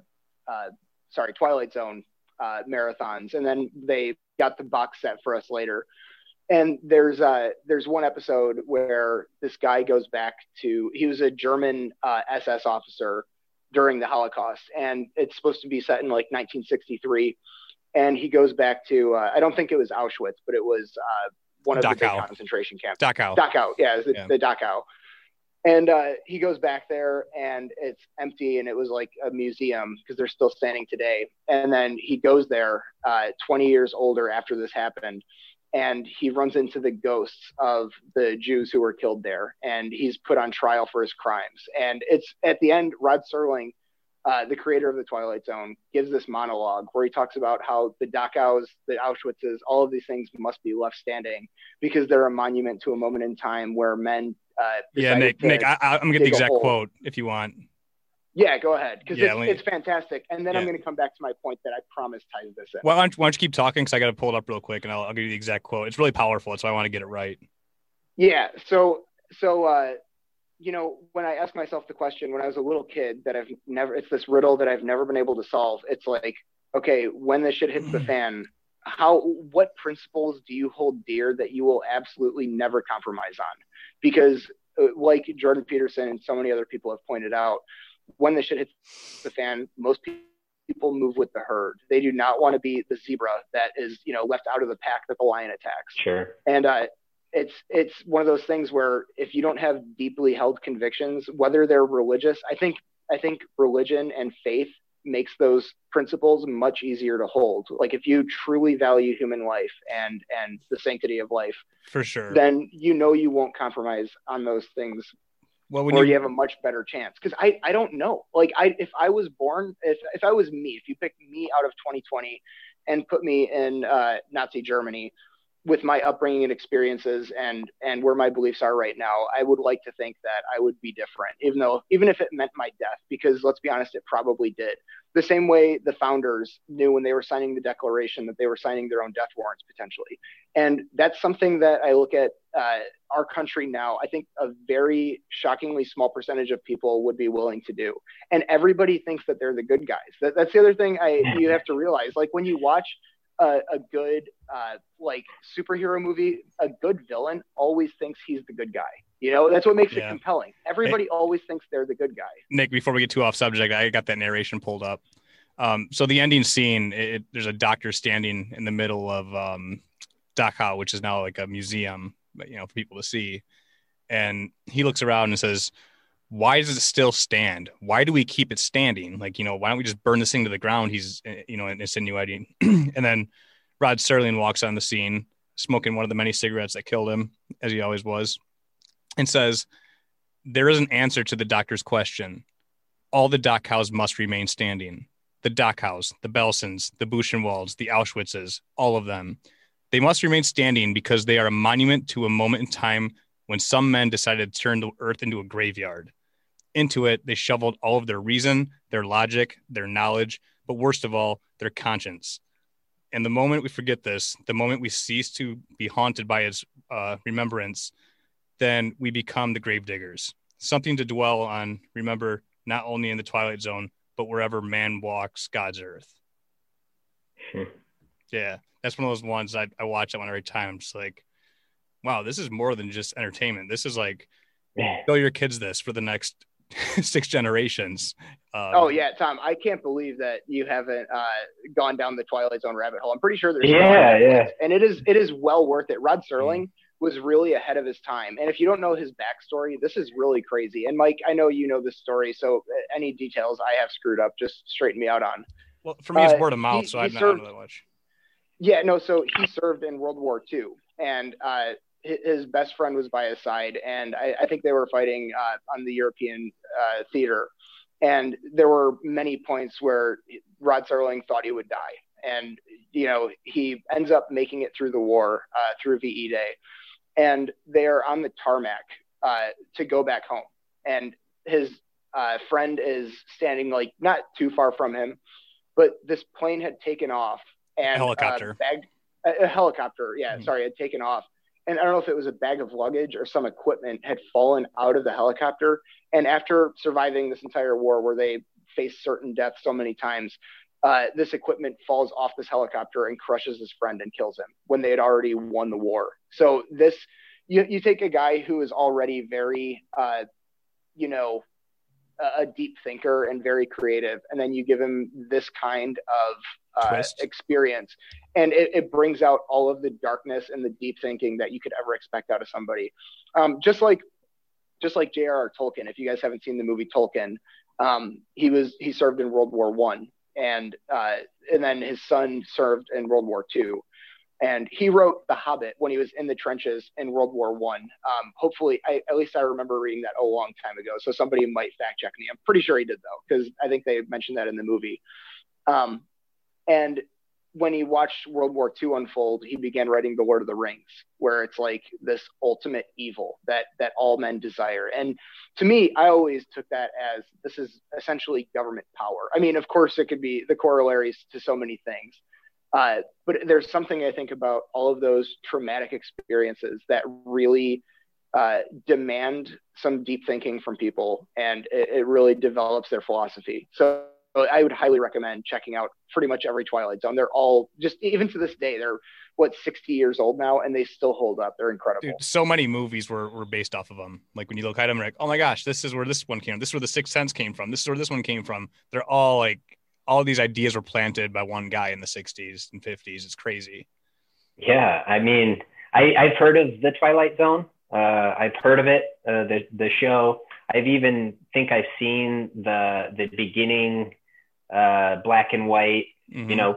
uh, sorry Twilight Zone uh, marathons, and then they got the box set for us later. And there's uh, there's one episode where this guy goes back to he was a German SS uh, officer during the Holocaust, and it's supposed to be set in like 1963. And he goes back to uh, I don't think it was Auschwitz, but it was uh, one of the big Dachau. concentration camps. Dachau. Dachau, yeah, it's the, Yeah. the Dachau. And uh, he goes back there, and it's empty, and it was like a museum because they're still standing today. And then he goes there, uh, 20 years older after this happened, and he runs into the ghosts of the Jews who were killed there, and he's put on trial for his crimes. And it's at the end, Rod Serling, uh, the creator of the Twilight Zone, gives this monologue where he talks about how the Dachaus, the Auschwitzes, all of these things must be left standing because they're a monument to a moment in time where men. Uh, Yeah, Nick. Nick, I, I'm gonna get the exact quote if you want. Yeah, go ahead because Yeah, it's, me- it's fantastic. And then I'm going to come back to my point that I promise ties this in. Well, why don't, why don't you keep talking? Because I got to pull it up real quick, and I'll, I'll give you the exact quote. It's really powerful, so I want to get it right. Yeah. So, so, uh, you know, when I ask myself the question when I was a little kid that I've never, it's this riddle that I've never been able to solve. It's like, okay, when the shit hits the fan, how, what principles do you hold dear that you will absolutely never compromise on? Because, uh, like Jordan Peterson and so many other people have pointed out, when the shit hits the fan, most people people move with the herd. They do not want to be the zebra that is, you know, left out of the pack that the lion attacks Sure. and uh, it's it's one of those things where if you don't have deeply held convictions, whether they're religious, I think I think religion and faith makes those principles much easier to hold. Like if you truly value human life and and the sanctity of life, For sure. then you know you won't compromise on those things well, when or you, you have a much better chance. Because I, I don't know. Like I if I was born if if I was me, if you picked me out of 2020 and put me in uh, Nazi Germany with my upbringing and experiences and and where my beliefs are right now, I would like to think that I would be different, even though even if it meant my death, because let's be honest, it probably did. The same way the founders knew when they were signing the Declaration that they were signing their own death warrants potentially, and that's something that I look at uh, our country now. I think a very shockingly small percentage of people would be willing to do, and everybody thinks that they're the good guys. That, that's the other thing I you have to realize. Like when you watch a, a good uh, like superhero movie, a good villain always thinks he's the good guy. You know, that's what makes Yeah. it compelling. Everybody always thinks they're the good guy. Nick, before we get too off subject, I got that narration pulled up. Um, so the ending scene, it, there's a doctor standing in the middle of um, Dachau, which is now like a museum, you know, for people to see. And he looks around and says, "Why does it still stand? Why do we keep it standing? Like, you know, why don't we just burn this thing to the ground?" He's, uh, you know, insinuating. [CLEARS THROAT] and then Rod Serling walks on the scene, smoking one of the many cigarettes that killed him, as he always was, and says, "There is an answer to the doctor's question." all the dock Dachau's must remain standing. The Dachau's, the Belsens, the Buchenwalds, the Auschwitzes, all of them. They must remain standing because they are a monument to a moment in time when some men decided to turn the earth into a graveyard. Into it, they shoveled all of their reason, their logic, their knowledge, but worst of all, their conscience. And the moment we forget this, the moment we cease to be haunted by its uh, remembrance, then we become the gravediggers. Something to dwell on, remember, not only in the Twilight Zone, but wherever man walks God's earth. Hmm. Yeah, that's one of those ones I, I watch that one every time. I'm just like, wow, this is more than just entertainment. This is like, show your kids this for the next [LAUGHS] six generations. Um, oh yeah, Tom, I can't believe that you haven't uh, gone down the Twilight Zone rabbit hole. I'm pretty sure there's Yeah, yeah. and it is it is well worth it. Rod Serling Mm. was really ahead of his time, and if you don't know his backstory, this is really crazy. And Mike, I know you know this story, so uh, any details I have screwed up, just straighten me out on. Well, for me, it's Uh, word of mouth, he- so I've not know served- that much. Yeah, no. So he served in World War II, and uh, hi- his best friend was by his side, and I, I think they were fighting uh, on the European uh, theater. And there were many points where Rod Serling thought he would die, and you know he ends up making it through the war uh, through VE Day, and they are on the tarmac uh, to go back home, and his uh, friend is standing like not too far from him, but this plane had taken off and Helicopter. uh, bag, a, a helicopter. Yeah, Mhm. sorry, had taken off. And I don't know if it was a bag of luggage or some equipment had fallen out of the helicopter. And after surviving this entire war, where they faced certain death so many times, uh, this equipment falls off this helicopter and crushes his friend and kills him when they had already won the war. So this, you, you take a guy who is already very, uh, you know, a, deep thinker and very creative, and then you give him this kind of uh, experience, and it, it, brings out all of the darkness and the deep thinking that you could ever expect out of somebody. Um, just like just like J.R.R. Tolkien. If you guys haven't seen the movie Tolkien, um, he was he served in World War One, and uh, and then his son served in World War Two and he wrote The Hobbit when he was in the trenches in World War One. Um, hopefully, I, at least I remember reading that a long time ago. So somebody might fact check me. I'm pretty sure he did though, because I think they mentioned that in the movie. Um, and when he watched World War II unfold, he began writing The Lord of the Rings, where it's like this ultimate evil that that all men desire. And to me, I always took that as this is essentially government power. I mean, of course, it could be the corollaries to so many things, uh, but there's something I think about all of those traumatic experiences that really uh, demand some deep thinking from people, and it, it, really develops their philosophy. So I would highly recommend checking out pretty much every Twilight Zone. They're all just even to this day, they're what 60 years old now, and they still hold up. They're incredible. Dude, so many movies were were based off of them. Like when you look at them, like, oh my gosh, this is where this one came. This is where the Sixth Sense came from. This is where this one came from. They're all like all these ideas were planted by one guy in the 60s and 50s. It's crazy. Yeah, I mean, I, I've heard of the Twilight Zone. Uh, I've heard of it, uh, the the show. I've even think I've seen the the beginning uh, black and white. Mm-hmm. You know,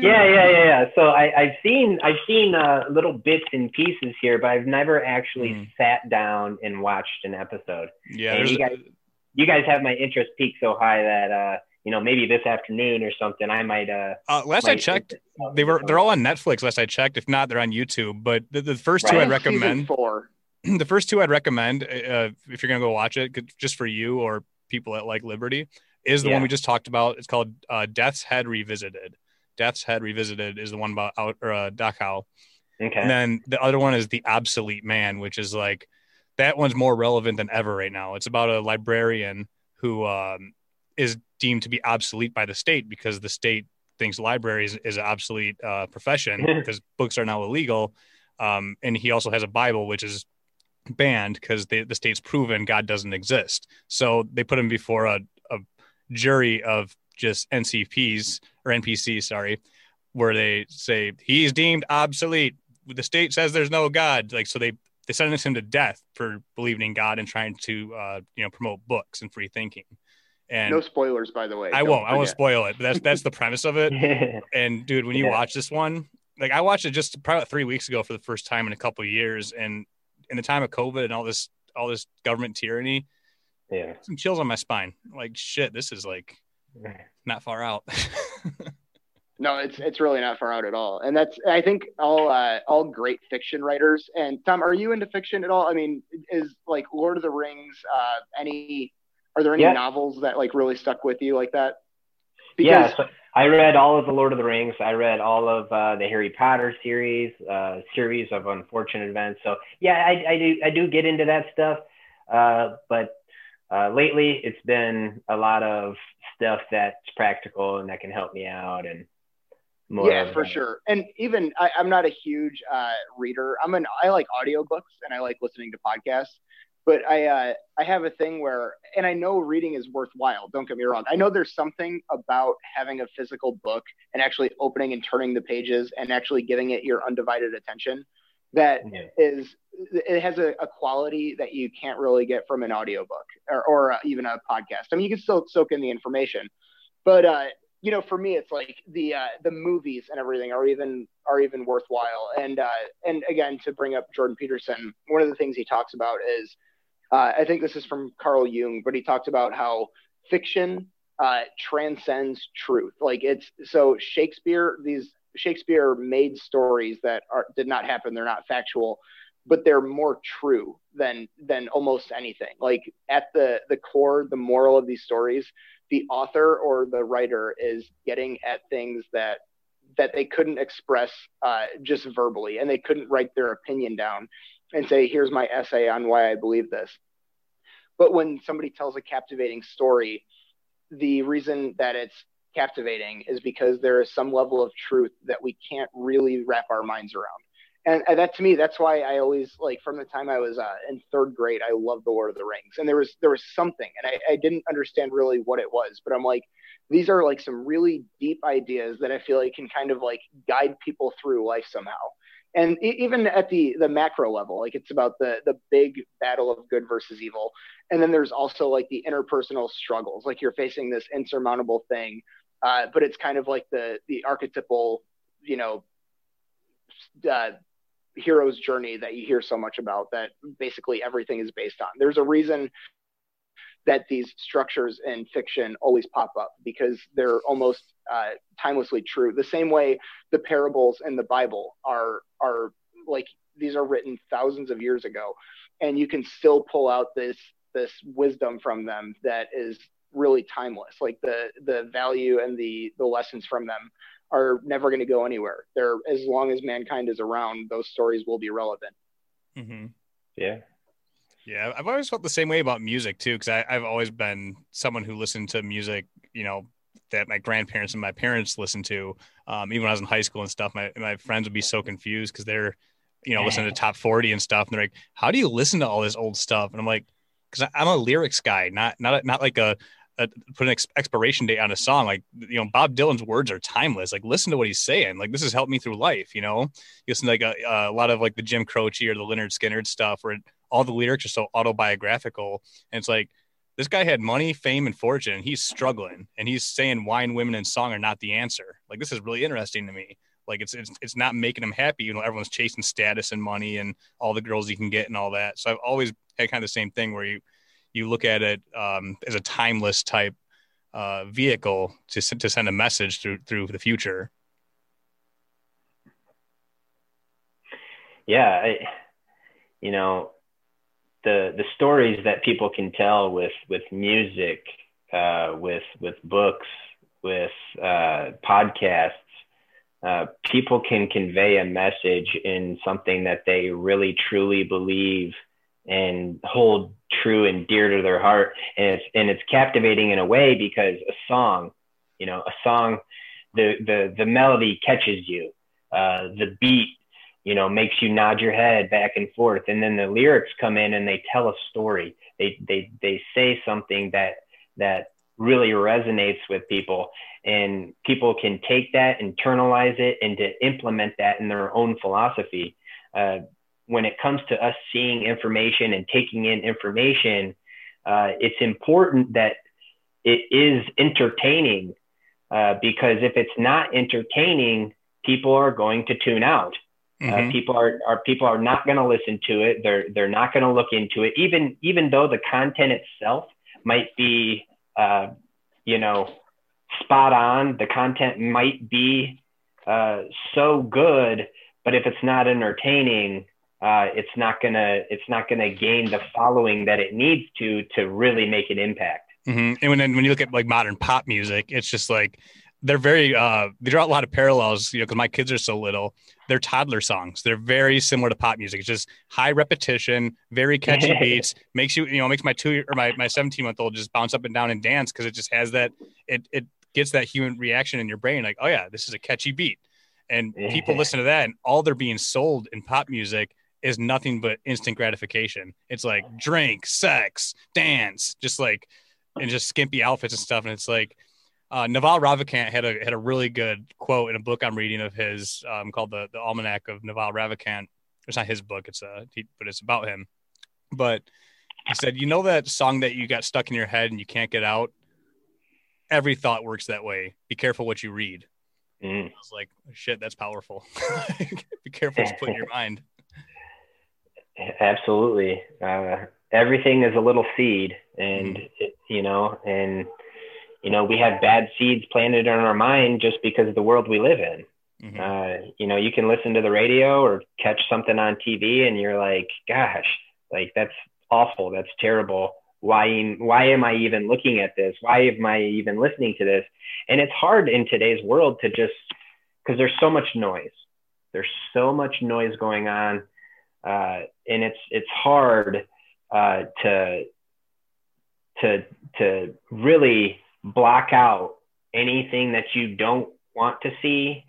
yeah, yeah, yeah, yeah. So I, I've seen I've seen uh, little bits and pieces here, but I've never actually mm. sat down and watched an episode. Yeah, you guys, have my interest peaked so high that uh, you know maybe this afternoon or something I might. Uh, uh last might I checked, they were they're all on Netflix. Last I checked, if not, they're on YouTube. But the, the first right. two I'd recommend. Four. [CLEARS THROAT] The first two I'd recommend uh, if you're gonna go watch it, just for you or people at like Liberty, is the yeah. one we just talked about. It's called uh, Death's Head Revisited. Death's Head Revisited is the one about out or uh, Dachau. Okay. And then the other one is the Obsolete Man, which is like that one's more relevant than ever right now. It's about a librarian who um, is deemed to be obsolete by the state because the state thinks libraries is an obsolete uh, profession [LAUGHS] because books are now illegal. Um, and he also has a Bible, which is banned because the state's proven God doesn't exist. So they put him before a, a jury of just NCPs or NPCs, sorry, where they say he's deemed obsolete. The state says there's no God. Like, so they they sentenced him to death for believing in God and trying to uh, you know promote books and free thinking. And no spoilers, by the way. I won't. Forget. I won't spoil it. But that's that's the premise of it. [LAUGHS] and dude, when you yeah. watch this one, like I watched it just probably three weeks ago for the first time in a couple years, and in the time of COVID and all this all this government tyranny, yeah, some chills on my spine. Like shit, this is like not far out. [LAUGHS] No, it's it's really not far out at all, and that's I think all uh, all great fiction writers. And Tom, are you into fiction at all? I mean, is like Lord of the Rings? Uh, any? Are there any yeah. novels that like really stuck with you like that? Because, yeah, so I read all of the Lord of the Rings. I read all of uh, the Harry Potter series, uh, series of unfortunate events. So yeah, I, I do I do get into that stuff, uh, but uh, lately it's been a lot of stuff that's practical and that can help me out and yeah, for sure. And even I, am not a huge uh, reader. I'm an I like audiobooks and I like listening to podcasts. But I uh, I have a thing where, and I know reading is worthwhile. Don't get me wrong. I know there's something about having a physical book and actually opening and turning the pages and actually giving it your undivided attention that is it has a, a, quality that you can't really get from an audiobook or, or uh, even a podcast. I mean, you can still soak in the information, but uh, you know, for me, it's like the uh, the movies and everything are even are even worthwhile. And uh, and again, to bring up Jordan Peterson, one of the things he talks about is, uh, I think this is from Carl Jung, but he talked about how fiction uh, transcends truth. Like it's so Shakespeare, these Shakespeare made stories that are did not happen. They're not factual, but they're more true than than almost anything. Like at the the core, the moral of these stories the author or the writer is getting at things that that they couldn't express uh, just verbally and they couldn't write their opinion down and say here's my essay on why i believe this. But when somebody tells a captivating story the reason that it's captivating is because there is some level of truth that we can't really wrap our minds around and, and that to me that's why i always like from the time i was uh, in third grade i loved the lord of the rings. And there was there was something and I, I didn't understand really what it was but i'm like these are like some really deep ideas that i feel like can kind of like guide people through life somehow. And even at the the macro level like it's about the the big battle of good versus evil. And then there's also like the interpersonal struggles like you're facing this insurmountable thing uh, but it's kind of like the the archetypal you know uh, hero's journey that you hear so much about that basically everything is based on there's a reason that these structures in fiction always pop up because they're almost uh, timelessly true. The same way the parables in the Bible are are like these are written thousands of years ago, and you can still pull out this this wisdom from them that is really timeless. Like the the value and the the lessons from them are never going to go anywhere. They're as long as mankind is around, those stories will be relevant. Mm-hmm. Yeah. Yeah, I've always felt the same way about music too, because I've always been someone who listened to music, you know, that my grandparents and my parents listened to. Um, even when I was in high school and stuff, my my friends would be so confused because they're, you know, listening to top forty and stuff, and they're like, "How do you listen to all this old stuff?" And I'm like, "Because I'm a lyrics guy, not not not like a, a put an ex- expiration date on a song. Like, you know, Bob Dylan's words are timeless. Like, listen to what he's saying. Like, this has helped me through life. You know, you listen to like a, a lot of like the Jim Croce or the Lynyrd Skynyrd stuff, where all the lyrics are so autobiographical. And it's like, this guy had money, fame, and fortune, and he's struggling, and he's saying wine, women, and song are not the answer. Like this is really interesting to me. Like it's it's, it's not making him happy. You know, everyone's chasing status and money and all the girls you can get and all that. So I've always had kind of the same thing where you you look at it um, as a timeless type uh, vehicle to to send a message through through the future. Yeah, I, you know, the the stories that people can tell with with music, uh, with with books, with uh, podcasts, uh, people can convey a message in something that they really truly believe and hold true and dear to their heart, and it's and it's captivating in a way because a song, you know, a song, the the the melody catches you, uh, the beat you know, makes you nod your head back and forth. And then the lyrics come in and they tell a story. They they they say something that that really resonates with people and people can take that internalize it and to implement that in their own philosophy uh, when it comes to us seeing information and taking in information uh, it's important that it is entertaining uh, because if it's not entertaining people are going to tune out uh, mm-hmm. Uh, people are, are people are not going to listen to it. They're they're not going to look into it, even even though the content itself might be, uh, you know, spot on. The content might be uh, so good, but if it's not entertaining, uh, it's not gonna it's not gonna gain the following that it needs to to really make an impact. Mm-hmm. And when when you look at like modern pop music, it's just like they're very uh they draw a lot of parallels you know because my kids are so little. They're toddler songs. They're very similar to pop music. It's just high repetition very [LAUGHS] catchy beats. Makes you you know makes my two or my, my 17 month old just bounce up and down and dance because it just has that it it gets that human reaction in your brain like oh yeah this is a catchy beat. And [LAUGHS] people listen to that and all they're being sold in pop music is nothing but instant gratification it's like drink sex dance just like and just skimpy outfits and stuff and it's like uh, Naval Ravikant had a had a really good quote in a book I'm reading of his um, called the the Almanac of Naval Ravikant. It's not his book, it's a he, but it's about him. But he said, you know that song that you got stuck in your head and you can't get out. Every thought works that way. Be careful what you read. Mm. I was like, shit, that's powerful. [LAUGHS] Be careful what you put in your [LAUGHS] mind. Absolutely. Uh, everything is a little seed, and mm. it, you know, and you know, we have bad seeds planted in our mind just because of the world we live in. Mm-hmm. Uh, you know, you can listen to the radio or catch something on TV and you're like, gosh, like that's awful. That's terrible. Why, why am I even looking at this? Why am I even listening to this? And it's hard in today's world to just, because there's so much noise. There's so much noise going on. Uh, and it's, it's hard uh, to, to, to really block out anything that you don't want to see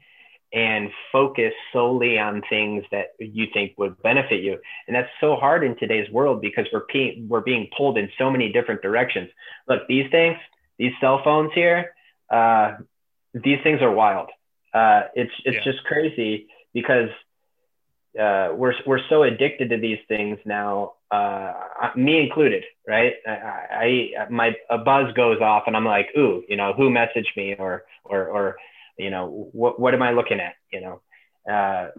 and focus solely on things that you think would benefit you. And that's so hard in today's world because we're pe- we're being pulled in so many different directions. Look, these things, these cell phones here, uh, these things are wild. Uh, it's it's yeah. just crazy because uh, we're we're so addicted to these things now, uh, me included, right? I, I my a buzz goes off and I'm like, ooh, you know, who messaged me? Or or or you know what what am i looking at? You know? Uh,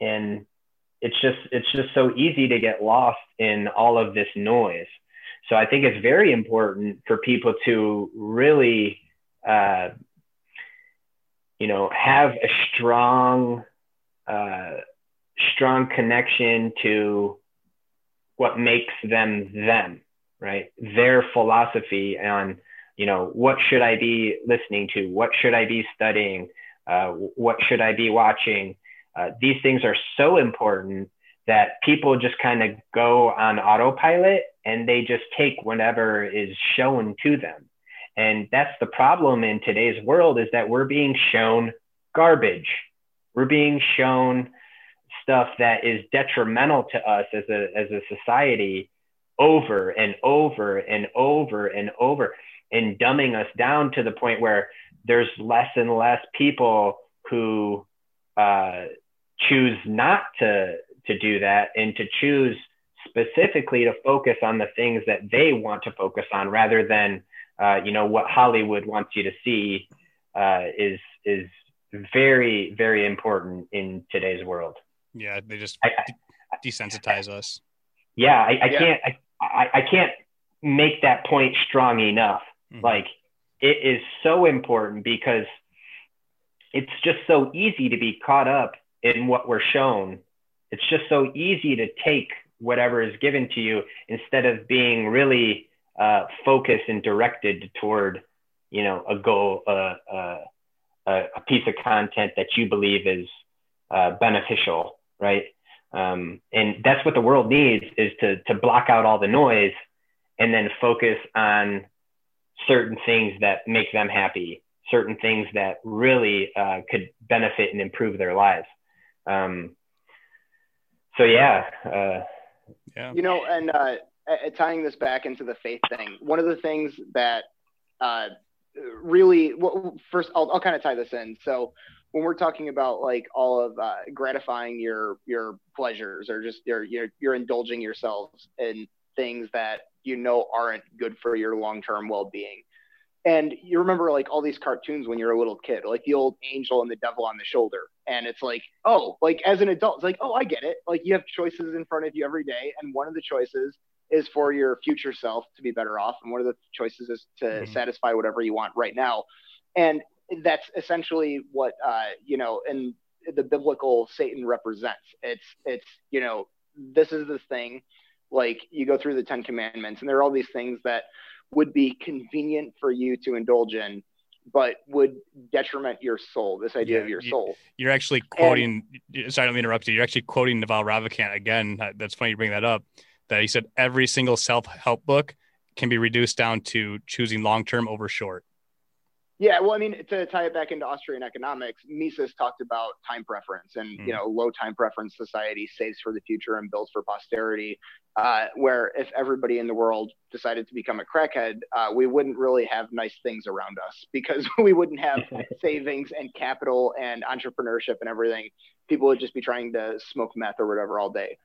and it's just it's just so easy to get lost in all of this noise. So i think it's very important for people to really uh, you know have a strong uh, strong connection to what makes them them right their philosophy on you know, what should I be listening to? What should I be studying? Uh, what should I be watching? Uh, these things are so important that people just kind of go on autopilot and they just take whatever is shown to them. And that's the problem in today's world is that we're being shown garbage. We're being shown stuff that is detrimental to us as a, as a society over and over and over and over and dumbing us down to the point where there's less and less people who uh, choose not to to do that and to choose specifically to focus on the things that they want to focus on rather than uh, you know what Hollywood wants you to see uh, is is very very important in today's world. Yeah, they just I, I, desensitize us. Yeah, I, I yeah. can't I, I can't make that point strong enough. Mm-hmm. Like it is so important because it's just so easy to be caught up in what we're shown. It's just so easy to take whatever is given to you instead of being really uh, focused and directed toward, you know, a goal, uh, uh, a piece of content that you believe is uh, beneficial, right? Um, and that's what the world needs is to to block out all the noise and then focus on certain things that make them happy, certain things that really uh, could benefit and improve their lives. Um, so yeah, uh, yeah. You know, and uh, tying this back into the faith thing, one of the things that uh, really, well, first, I'll, I'll kind of tie this in. So when we're talking about like all of uh, gratifying your your pleasures or just you're, you're you're indulging yourselves in things that you know aren't good for your long-term well-being. And you remember like all these cartoons when you're a little kid like the old angel and the devil on the shoulder. And it's like oh like as an adult it's like oh i get it. Like you have choices in front of you every day and one of the choices is for your future self to be better off and one of the choices is to mm-hmm. satisfy whatever you want right now. And that's essentially what uh you know in the biblical satan represents. It's it's you know this is the thing like you go through the 10 commandments and there are all these things that would be convenient for you to indulge in but would detriment your soul this idea yeah, of your you, soul. you're actually quoting and, sorry let me interrupt you. You're actually quoting naval ravikant again. That's funny you bring that up that he said every single self-help book can be reduced down to choosing long-term over short yeah, well, I mean, to tie it back into Austrian economics, Mises talked about time preference, and mm. you know, low time preference society saves for the future and builds for posterity. Uh, where if everybody in the world decided to become a crackhead, uh, we wouldn't really have nice things around us [LAUGHS] because we wouldn't have [LAUGHS] savings and capital and entrepreneurship and everything. People would just be trying to smoke meth or whatever all day.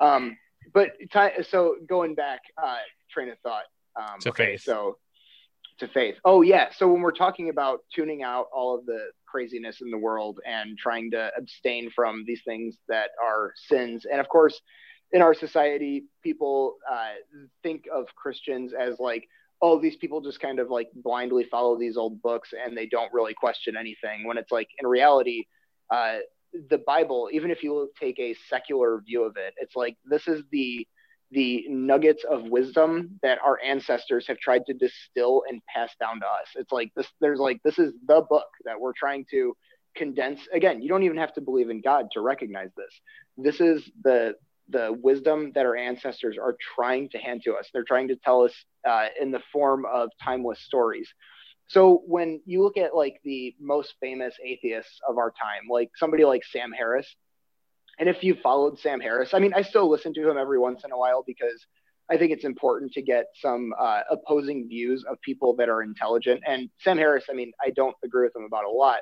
Um, but t- so going back, uh, train of thought. Um, okay, faith. so to faith. Oh yeah. So when we're talking about tuning out all of the craziness in the world and trying to abstain from these things that are sins, and of course, in our society, people uh, think of Christians as like, oh, these people just kind of like blindly follow these old books and they don't really question anything. When it's like in reality, uh, the Bible, even if you take a secular view of it, it's like this is the the nuggets of wisdom that our ancestors have tried to distill and pass down to us. It's like this there's like this is the book that we're trying to condense. Again, you don't even have to believe in God to recognize this. This is the the wisdom that our ancestors are trying to hand to us. They're trying to tell us uh, in the form of timeless stories. So when you look at like the most famous atheists of our time, like somebody like Sam Harris, and if you followed Sam Harris, I mean, I still listen to him every once in a while because I think it's important to get some uh, opposing views of people that are intelligent. And Sam Harris, I mean, I don't agree with him about a lot.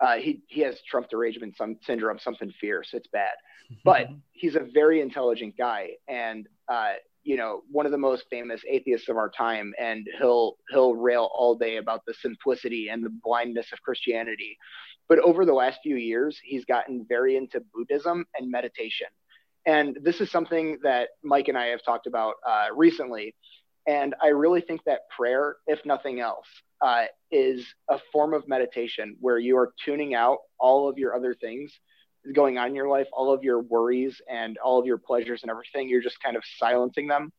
Uh, he he has Trump derangement some syndrome, something fierce. It's bad, [LAUGHS] but he's a very intelligent guy, and uh, you know one of the most famous atheists of our time. And he'll he'll rail all day about the simplicity and the blindness of Christianity. But over the last few years, he's gotten very into Buddhism and meditation. And this is something that Mike and I have talked about uh, recently. And I really think that prayer, if nothing else, uh, is a form of meditation where you are tuning out all of your other things going on in your life, all of your worries and all of your pleasures and everything. You're just kind of silencing them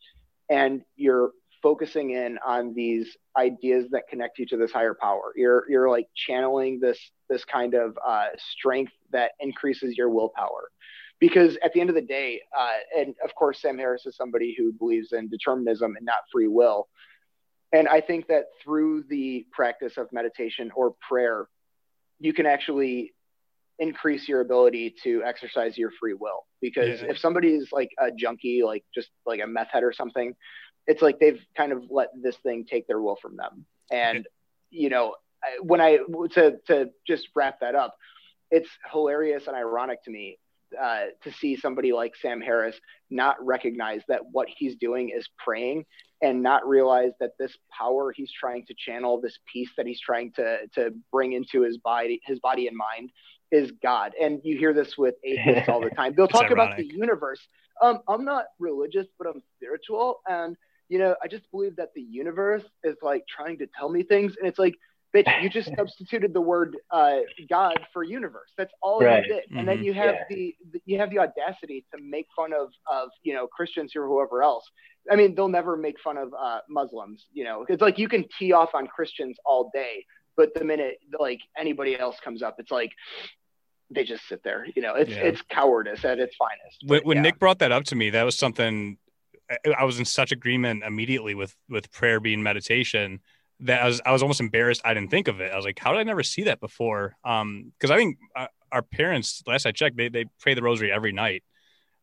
and you're focusing in on these ideas that connect you to this higher power. You're, you're like channeling this, this kind of uh, strength that increases your willpower because at the end of the day, uh, and of course, Sam Harris is somebody who believes in determinism and not free will. And I think that through the practice of meditation or prayer, you can actually increase your ability to exercise your free will. Because yeah. if somebody is like a junkie, like just like a meth head or something, it's like they've kind of let this thing take their will from them. And, you know, when I, to, to just wrap that up, it's hilarious and ironic to me uh, to see somebody like Sam Harris not recognize that what he's doing is praying and not realize that this power he's trying to channel, this peace that he's trying to to bring into his body, his body and mind, is God. And you hear this with atheists all the [LAUGHS] time. They'll talk about the universe. Um, I'm not religious, but I'm spiritual, and you know, I just believe that the universe is like trying to tell me things, and it's like bitch, you just [LAUGHS] substituted the word uh, God for universe. That's all right. you did. And mm-hmm. then you have yeah. the, the, you have the audacity to make fun of of you know Christians or whoever else. I mean, they'll never make fun of uh, Muslims. You know, it's like you can tee off on Christians all day, but the minute like anybody else comes up, it's like they just sit there. You know, it's yeah. it's cowardice at its finest. When, when yeah. Nick brought that up to me, that was something I was in such agreement immediately with with prayer being meditation that I was I was almost embarrassed I didn't think of it. I was like, how did I never see that before? Um, because I think uh, our parents, last I checked, they they pray the rosary every night.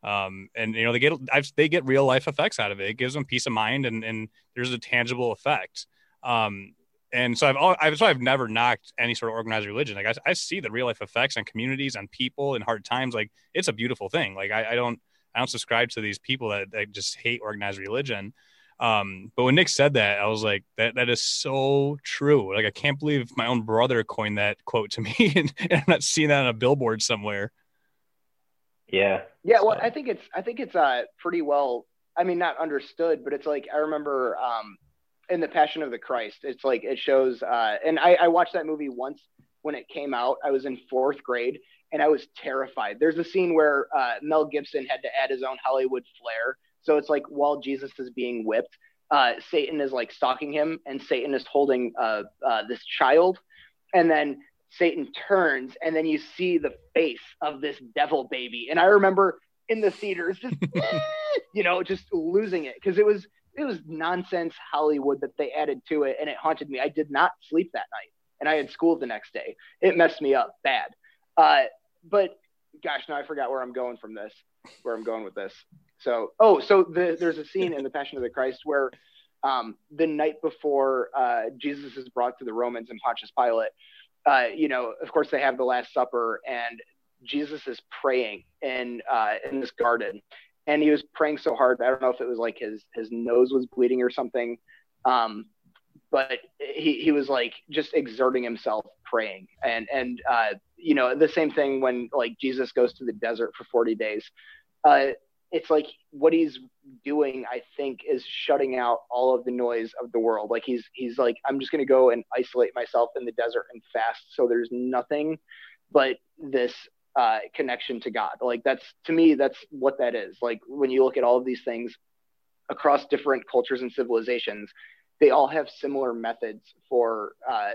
Um, and you know they get I've, they get real life effects out of it. It gives them peace of mind, and and there's a tangible effect. Um, and so I've all, I've so I've never knocked any sort of organized religion. Like I, I see the real life effects on communities, on people in hard times. Like it's a beautiful thing. Like I, I don't I don't subscribe to these people that, that just hate organized religion. Um, but when Nick said that, I was like, that that is so true. Like I can't believe my own brother coined that quote to me, [LAUGHS] and, and I'm not seeing that on a billboard somewhere. Yeah. Yeah. Well, I think it's I think it's uh pretty well. I mean, not understood, but it's like I remember um, in the Passion of the Christ. It's like it shows, uh, and I, I watched that movie once when it came out. I was in fourth grade, and I was terrified. There's a scene where uh, Mel Gibson had to add his own Hollywood flair so it's like while Jesus is being whipped, uh, Satan is like stalking him, and Satan is holding uh, uh, this child, and then Satan turns, and then you see the face of this devil baby. And I remember in the theaters, just [LAUGHS] [LAUGHS] you know, just losing it because it was it was nonsense Hollywood that they added to it, and it haunted me. I did not sleep that night, and I had school the next day. It messed me up bad. Uh, but gosh, now I forgot where I'm going from this. Where I'm going with this. So, oh, so the, there's a scene in the Passion of the Christ where um, the night before uh, Jesus is brought to the Romans and Pontius Pilate, uh, you know, of course they have the Last Supper, and Jesus is praying in uh, in this garden, and he was praying so hard. I don't know if it was like his his nose was bleeding or something, um, but he he was like just exerting himself praying, and and uh, you know the same thing when like Jesus goes to the desert for forty days. Uh, it's like what he's doing i think is shutting out all of the noise of the world. Like he's he's like i'm just going to go and isolate myself in the desert and fast so there's nothing but this uh, connection to god. Like that's to me that's what that is. Like when you look at all of these things across different cultures and civilizations they all have similar methods for uh,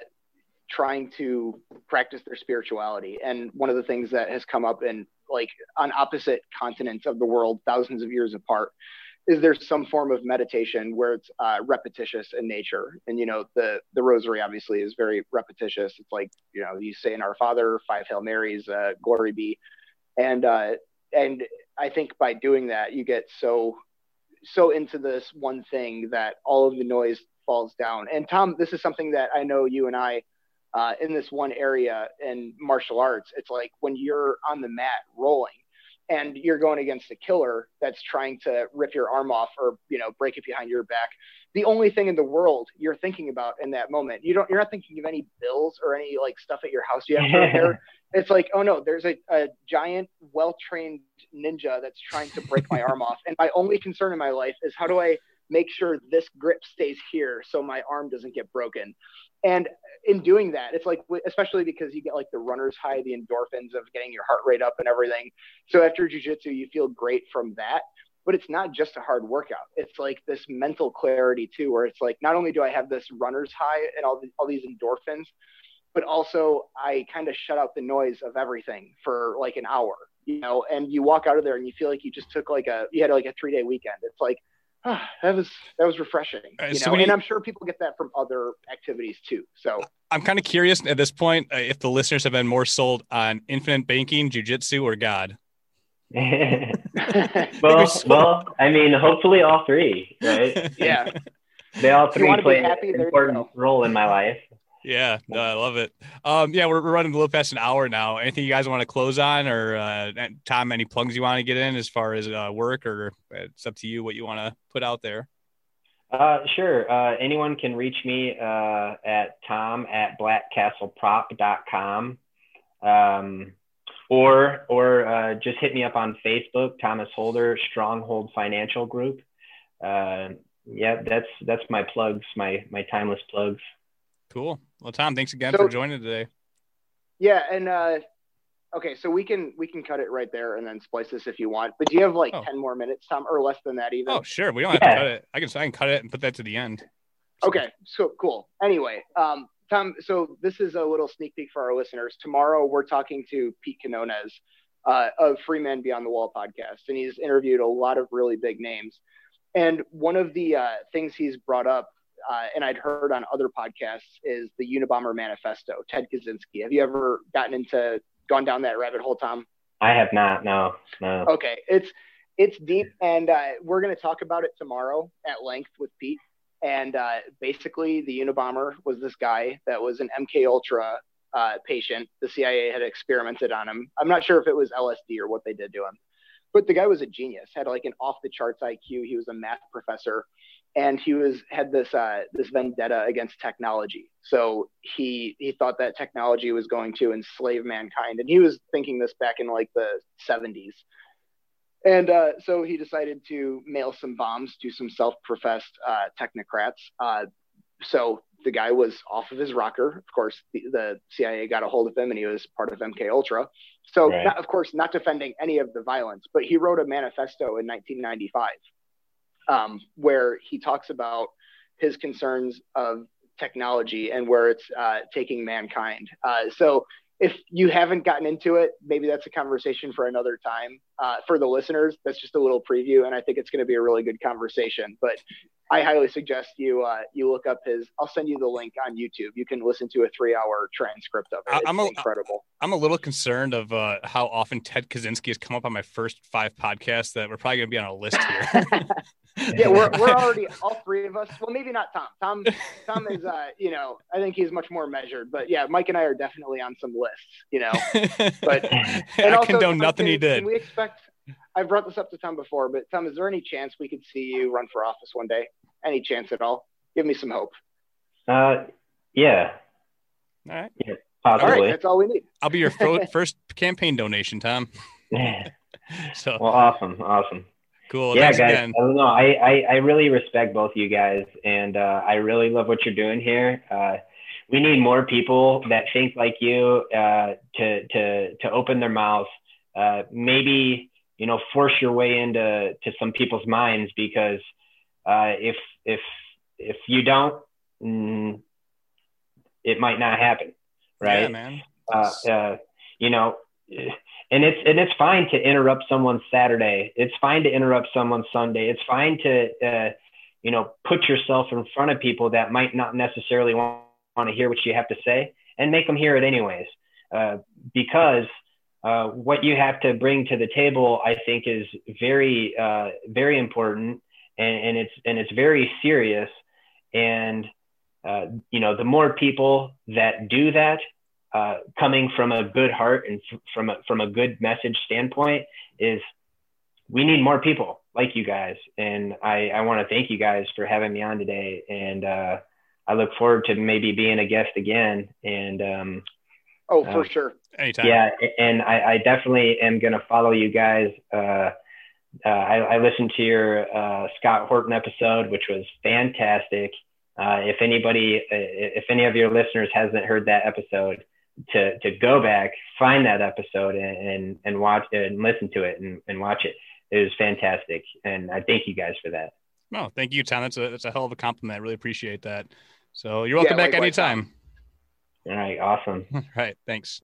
trying to practice their spirituality. And one of the things that has come up in like on opposite continents of the world, thousands of years apart, is there some form of meditation where it's uh, repetitious in nature. And you know the the rosary obviously is very repetitious. It's like you know you say in our father five hail marys uh, glory be. And uh, and i think by doing that you get so so into this one thing that all of the noise falls down. And tom this is something that i know you and i uh, in this one area in martial arts it's like when you're on the mat rolling and you're going against a killer that's trying to rip your arm off or you know break it behind your back the only thing in the world you're thinking about in that moment you don't you're not thinking of any bills or any like stuff at your house you have to repair [LAUGHS] it's like oh no there's a, a giant well-trained ninja that's trying to break my arm off. And my only concern in my life is how do i make sure this grip stays here so my arm doesn't get broken? And in doing that it's like especially because you get like the runner's high the endorphins of getting your heart rate up and everything. So after jiu-jitsu you feel great from that but it's not just a hard workout. It's like this mental clarity too where it's like not only do i have this runner's high and all, the, all these endorphins but also i kind of shut out the noise of everything for like an hour you know? And you walk out of there and you feel like you just took like a you had like a three day weekend. It's like oh, that was that was refreshing. Uh, you so know, and I'm sure people get that from other activities too. So I'm kind of curious at this point uh, if the listeners have been more sold on infinite banking, jujitsu, or God. [LAUGHS] [LAUGHS] well, [LAUGHS] well, I mean, hopefully all three, right? yeah, they all three play an important role in my life. Yeah, no, I love it. Um, yeah, we're, we're running a little past an hour now. Anything you guys want to close on, or uh, Tom, any plugs you want to get in as far as uh, work, or it's up to you what you want to put out there. Uh, sure. Uh, anyone can reach me uh, at tom at blackcastleprop.com. Um, or or uh, just hit me up on Facebook, Thomas Holder, Stronghold Financial Group. Uh, yeah, that's that's my plugs, my my timeless plugs. Cool. Well, Tom, thanks again so, for joining today. Yeah, and uh, okay, so we can we can cut it right there and then splice this if you want. But do you have like oh. ten more minutes, Tom, or less than that even? Oh, sure. We don't have to cut it. I can I can cut it and put that to the end. So. Okay, so cool. Anyway, um, Tom, so this is a little sneak peek for our listeners. Tomorrow we're talking to Pete Quiñones uh, of Free Man Beyond the Wall podcast, and he's interviewed a lot of really big names. And one of the uh, things he's brought up uh, and I'd heard on other podcasts is the Unabomber Manifesto, Ted Kaczynski. Have you ever gotten into gone down that rabbit hole, Tom? I have not. No, no. Okay, it's it's deep, and uh, we're going to talk about it tomorrow at length with Pete. And uh, basically, the Unabomber was this guy that was an MK Ultra uh, patient. The CIA had experimented on him. I'm not sure if it was LSD or what they did to him, but the guy was a genius. Had like an off the charts IQ. He was a math professor and he was had this uh, this vendetta against technology. So he he thought that technology was going to enslave mankind, and he was thinking this back in like the 70s. And uh, so he decided to mail some bombs to some self-professed uh, technocrats. Uh, so the guy was off of his rocker. Of course, the, the, CIA got a hold of him, and he was part of MK Ultra. So, right. not, of course, not defending any of the violence, but he wrote a manifesto in 1995 um, where he talks about his concerns of technology and where it's uh, taking mankind. Uh, so if you haven't gotten into it, maybe that's a conversation for another time. Uh, for the listeners, that's just a little preview, and I think it's going to be a really good conversation. But I highly suggest you uh, you look up his. I'll send you the link on YouTube. You can listen to a three hour transcript of it. It's I'm a, incredible. I'm a little concerned of uh, how often Ted Kaczynski has come up on my first five podcasts that we're probably going to be on a list here. [LAUGHS] yeah, we're, we're [LAUGHS] already all three of us. Well, maybe not Tom. Tom Tom is uh, you know, I think he's much more measured. But yeah, Mike and I are definitely on some lists, you know. [LAUGHS] But and I also, condone nothing he did. We expect I've brought this up to Tom before, but Tom, is there any chance we could see you run for office one day? Any chance at all? Give me some hope. Uh yeah. All right. Yeah, possibly. All right, that's all we need. I'll be your [LAUGHS] first campaign donation, Tom. [LAUGHS] so well, awesome, awesome. Cool. Yeah, guys. Again. I don't know. I, I, I really respect both you guys, and uh, I really love what you're doing here. Uh, we need more people that think like you uh, to to to open their mouths. Uh, maybe you know force your way into to some people's minds because uh, if if if you don't, mm, it might not happen, right? Yeah, man. Uh, you know, and it's and it's fine to interrupt someone's Saturday. It's fine to interrupt someone's Sunday. It's fine to uh, you know put yourself in front of people that might not necessarily want, want to hear what you have to say and make them hear it anyways. Uh, because uh, what you have to bring to the table, I think, is very uh, very important and, and it's and it's very serious. And uh, you know, the more people that do that, uh, coming from a good heart and f- from a, from a good message standpoint is we need more people like you guys. And I, I want to thank you guys for having me on today. And uh, I look forward to maybe being a guest again. And um, oh, for uh, sure. Anytime. Yeah. And I, I definitely am going to follow you guys. Uh, uh, I, I, listened to your uh, Scott Horton episode, which was fantastic. if anybody, if any of your listeners hasn't heard that episode, to to go back, find that episode, and and, and watch and listen to it and, and watch it. It was fantastic, and I thank you guys for that. No, thank you, Tom. That's a that's a hell of a compliment. I really appreciate that. So you're welcome yeah, back anytime. All right, awesome. [LAUGHS] All right, thanks.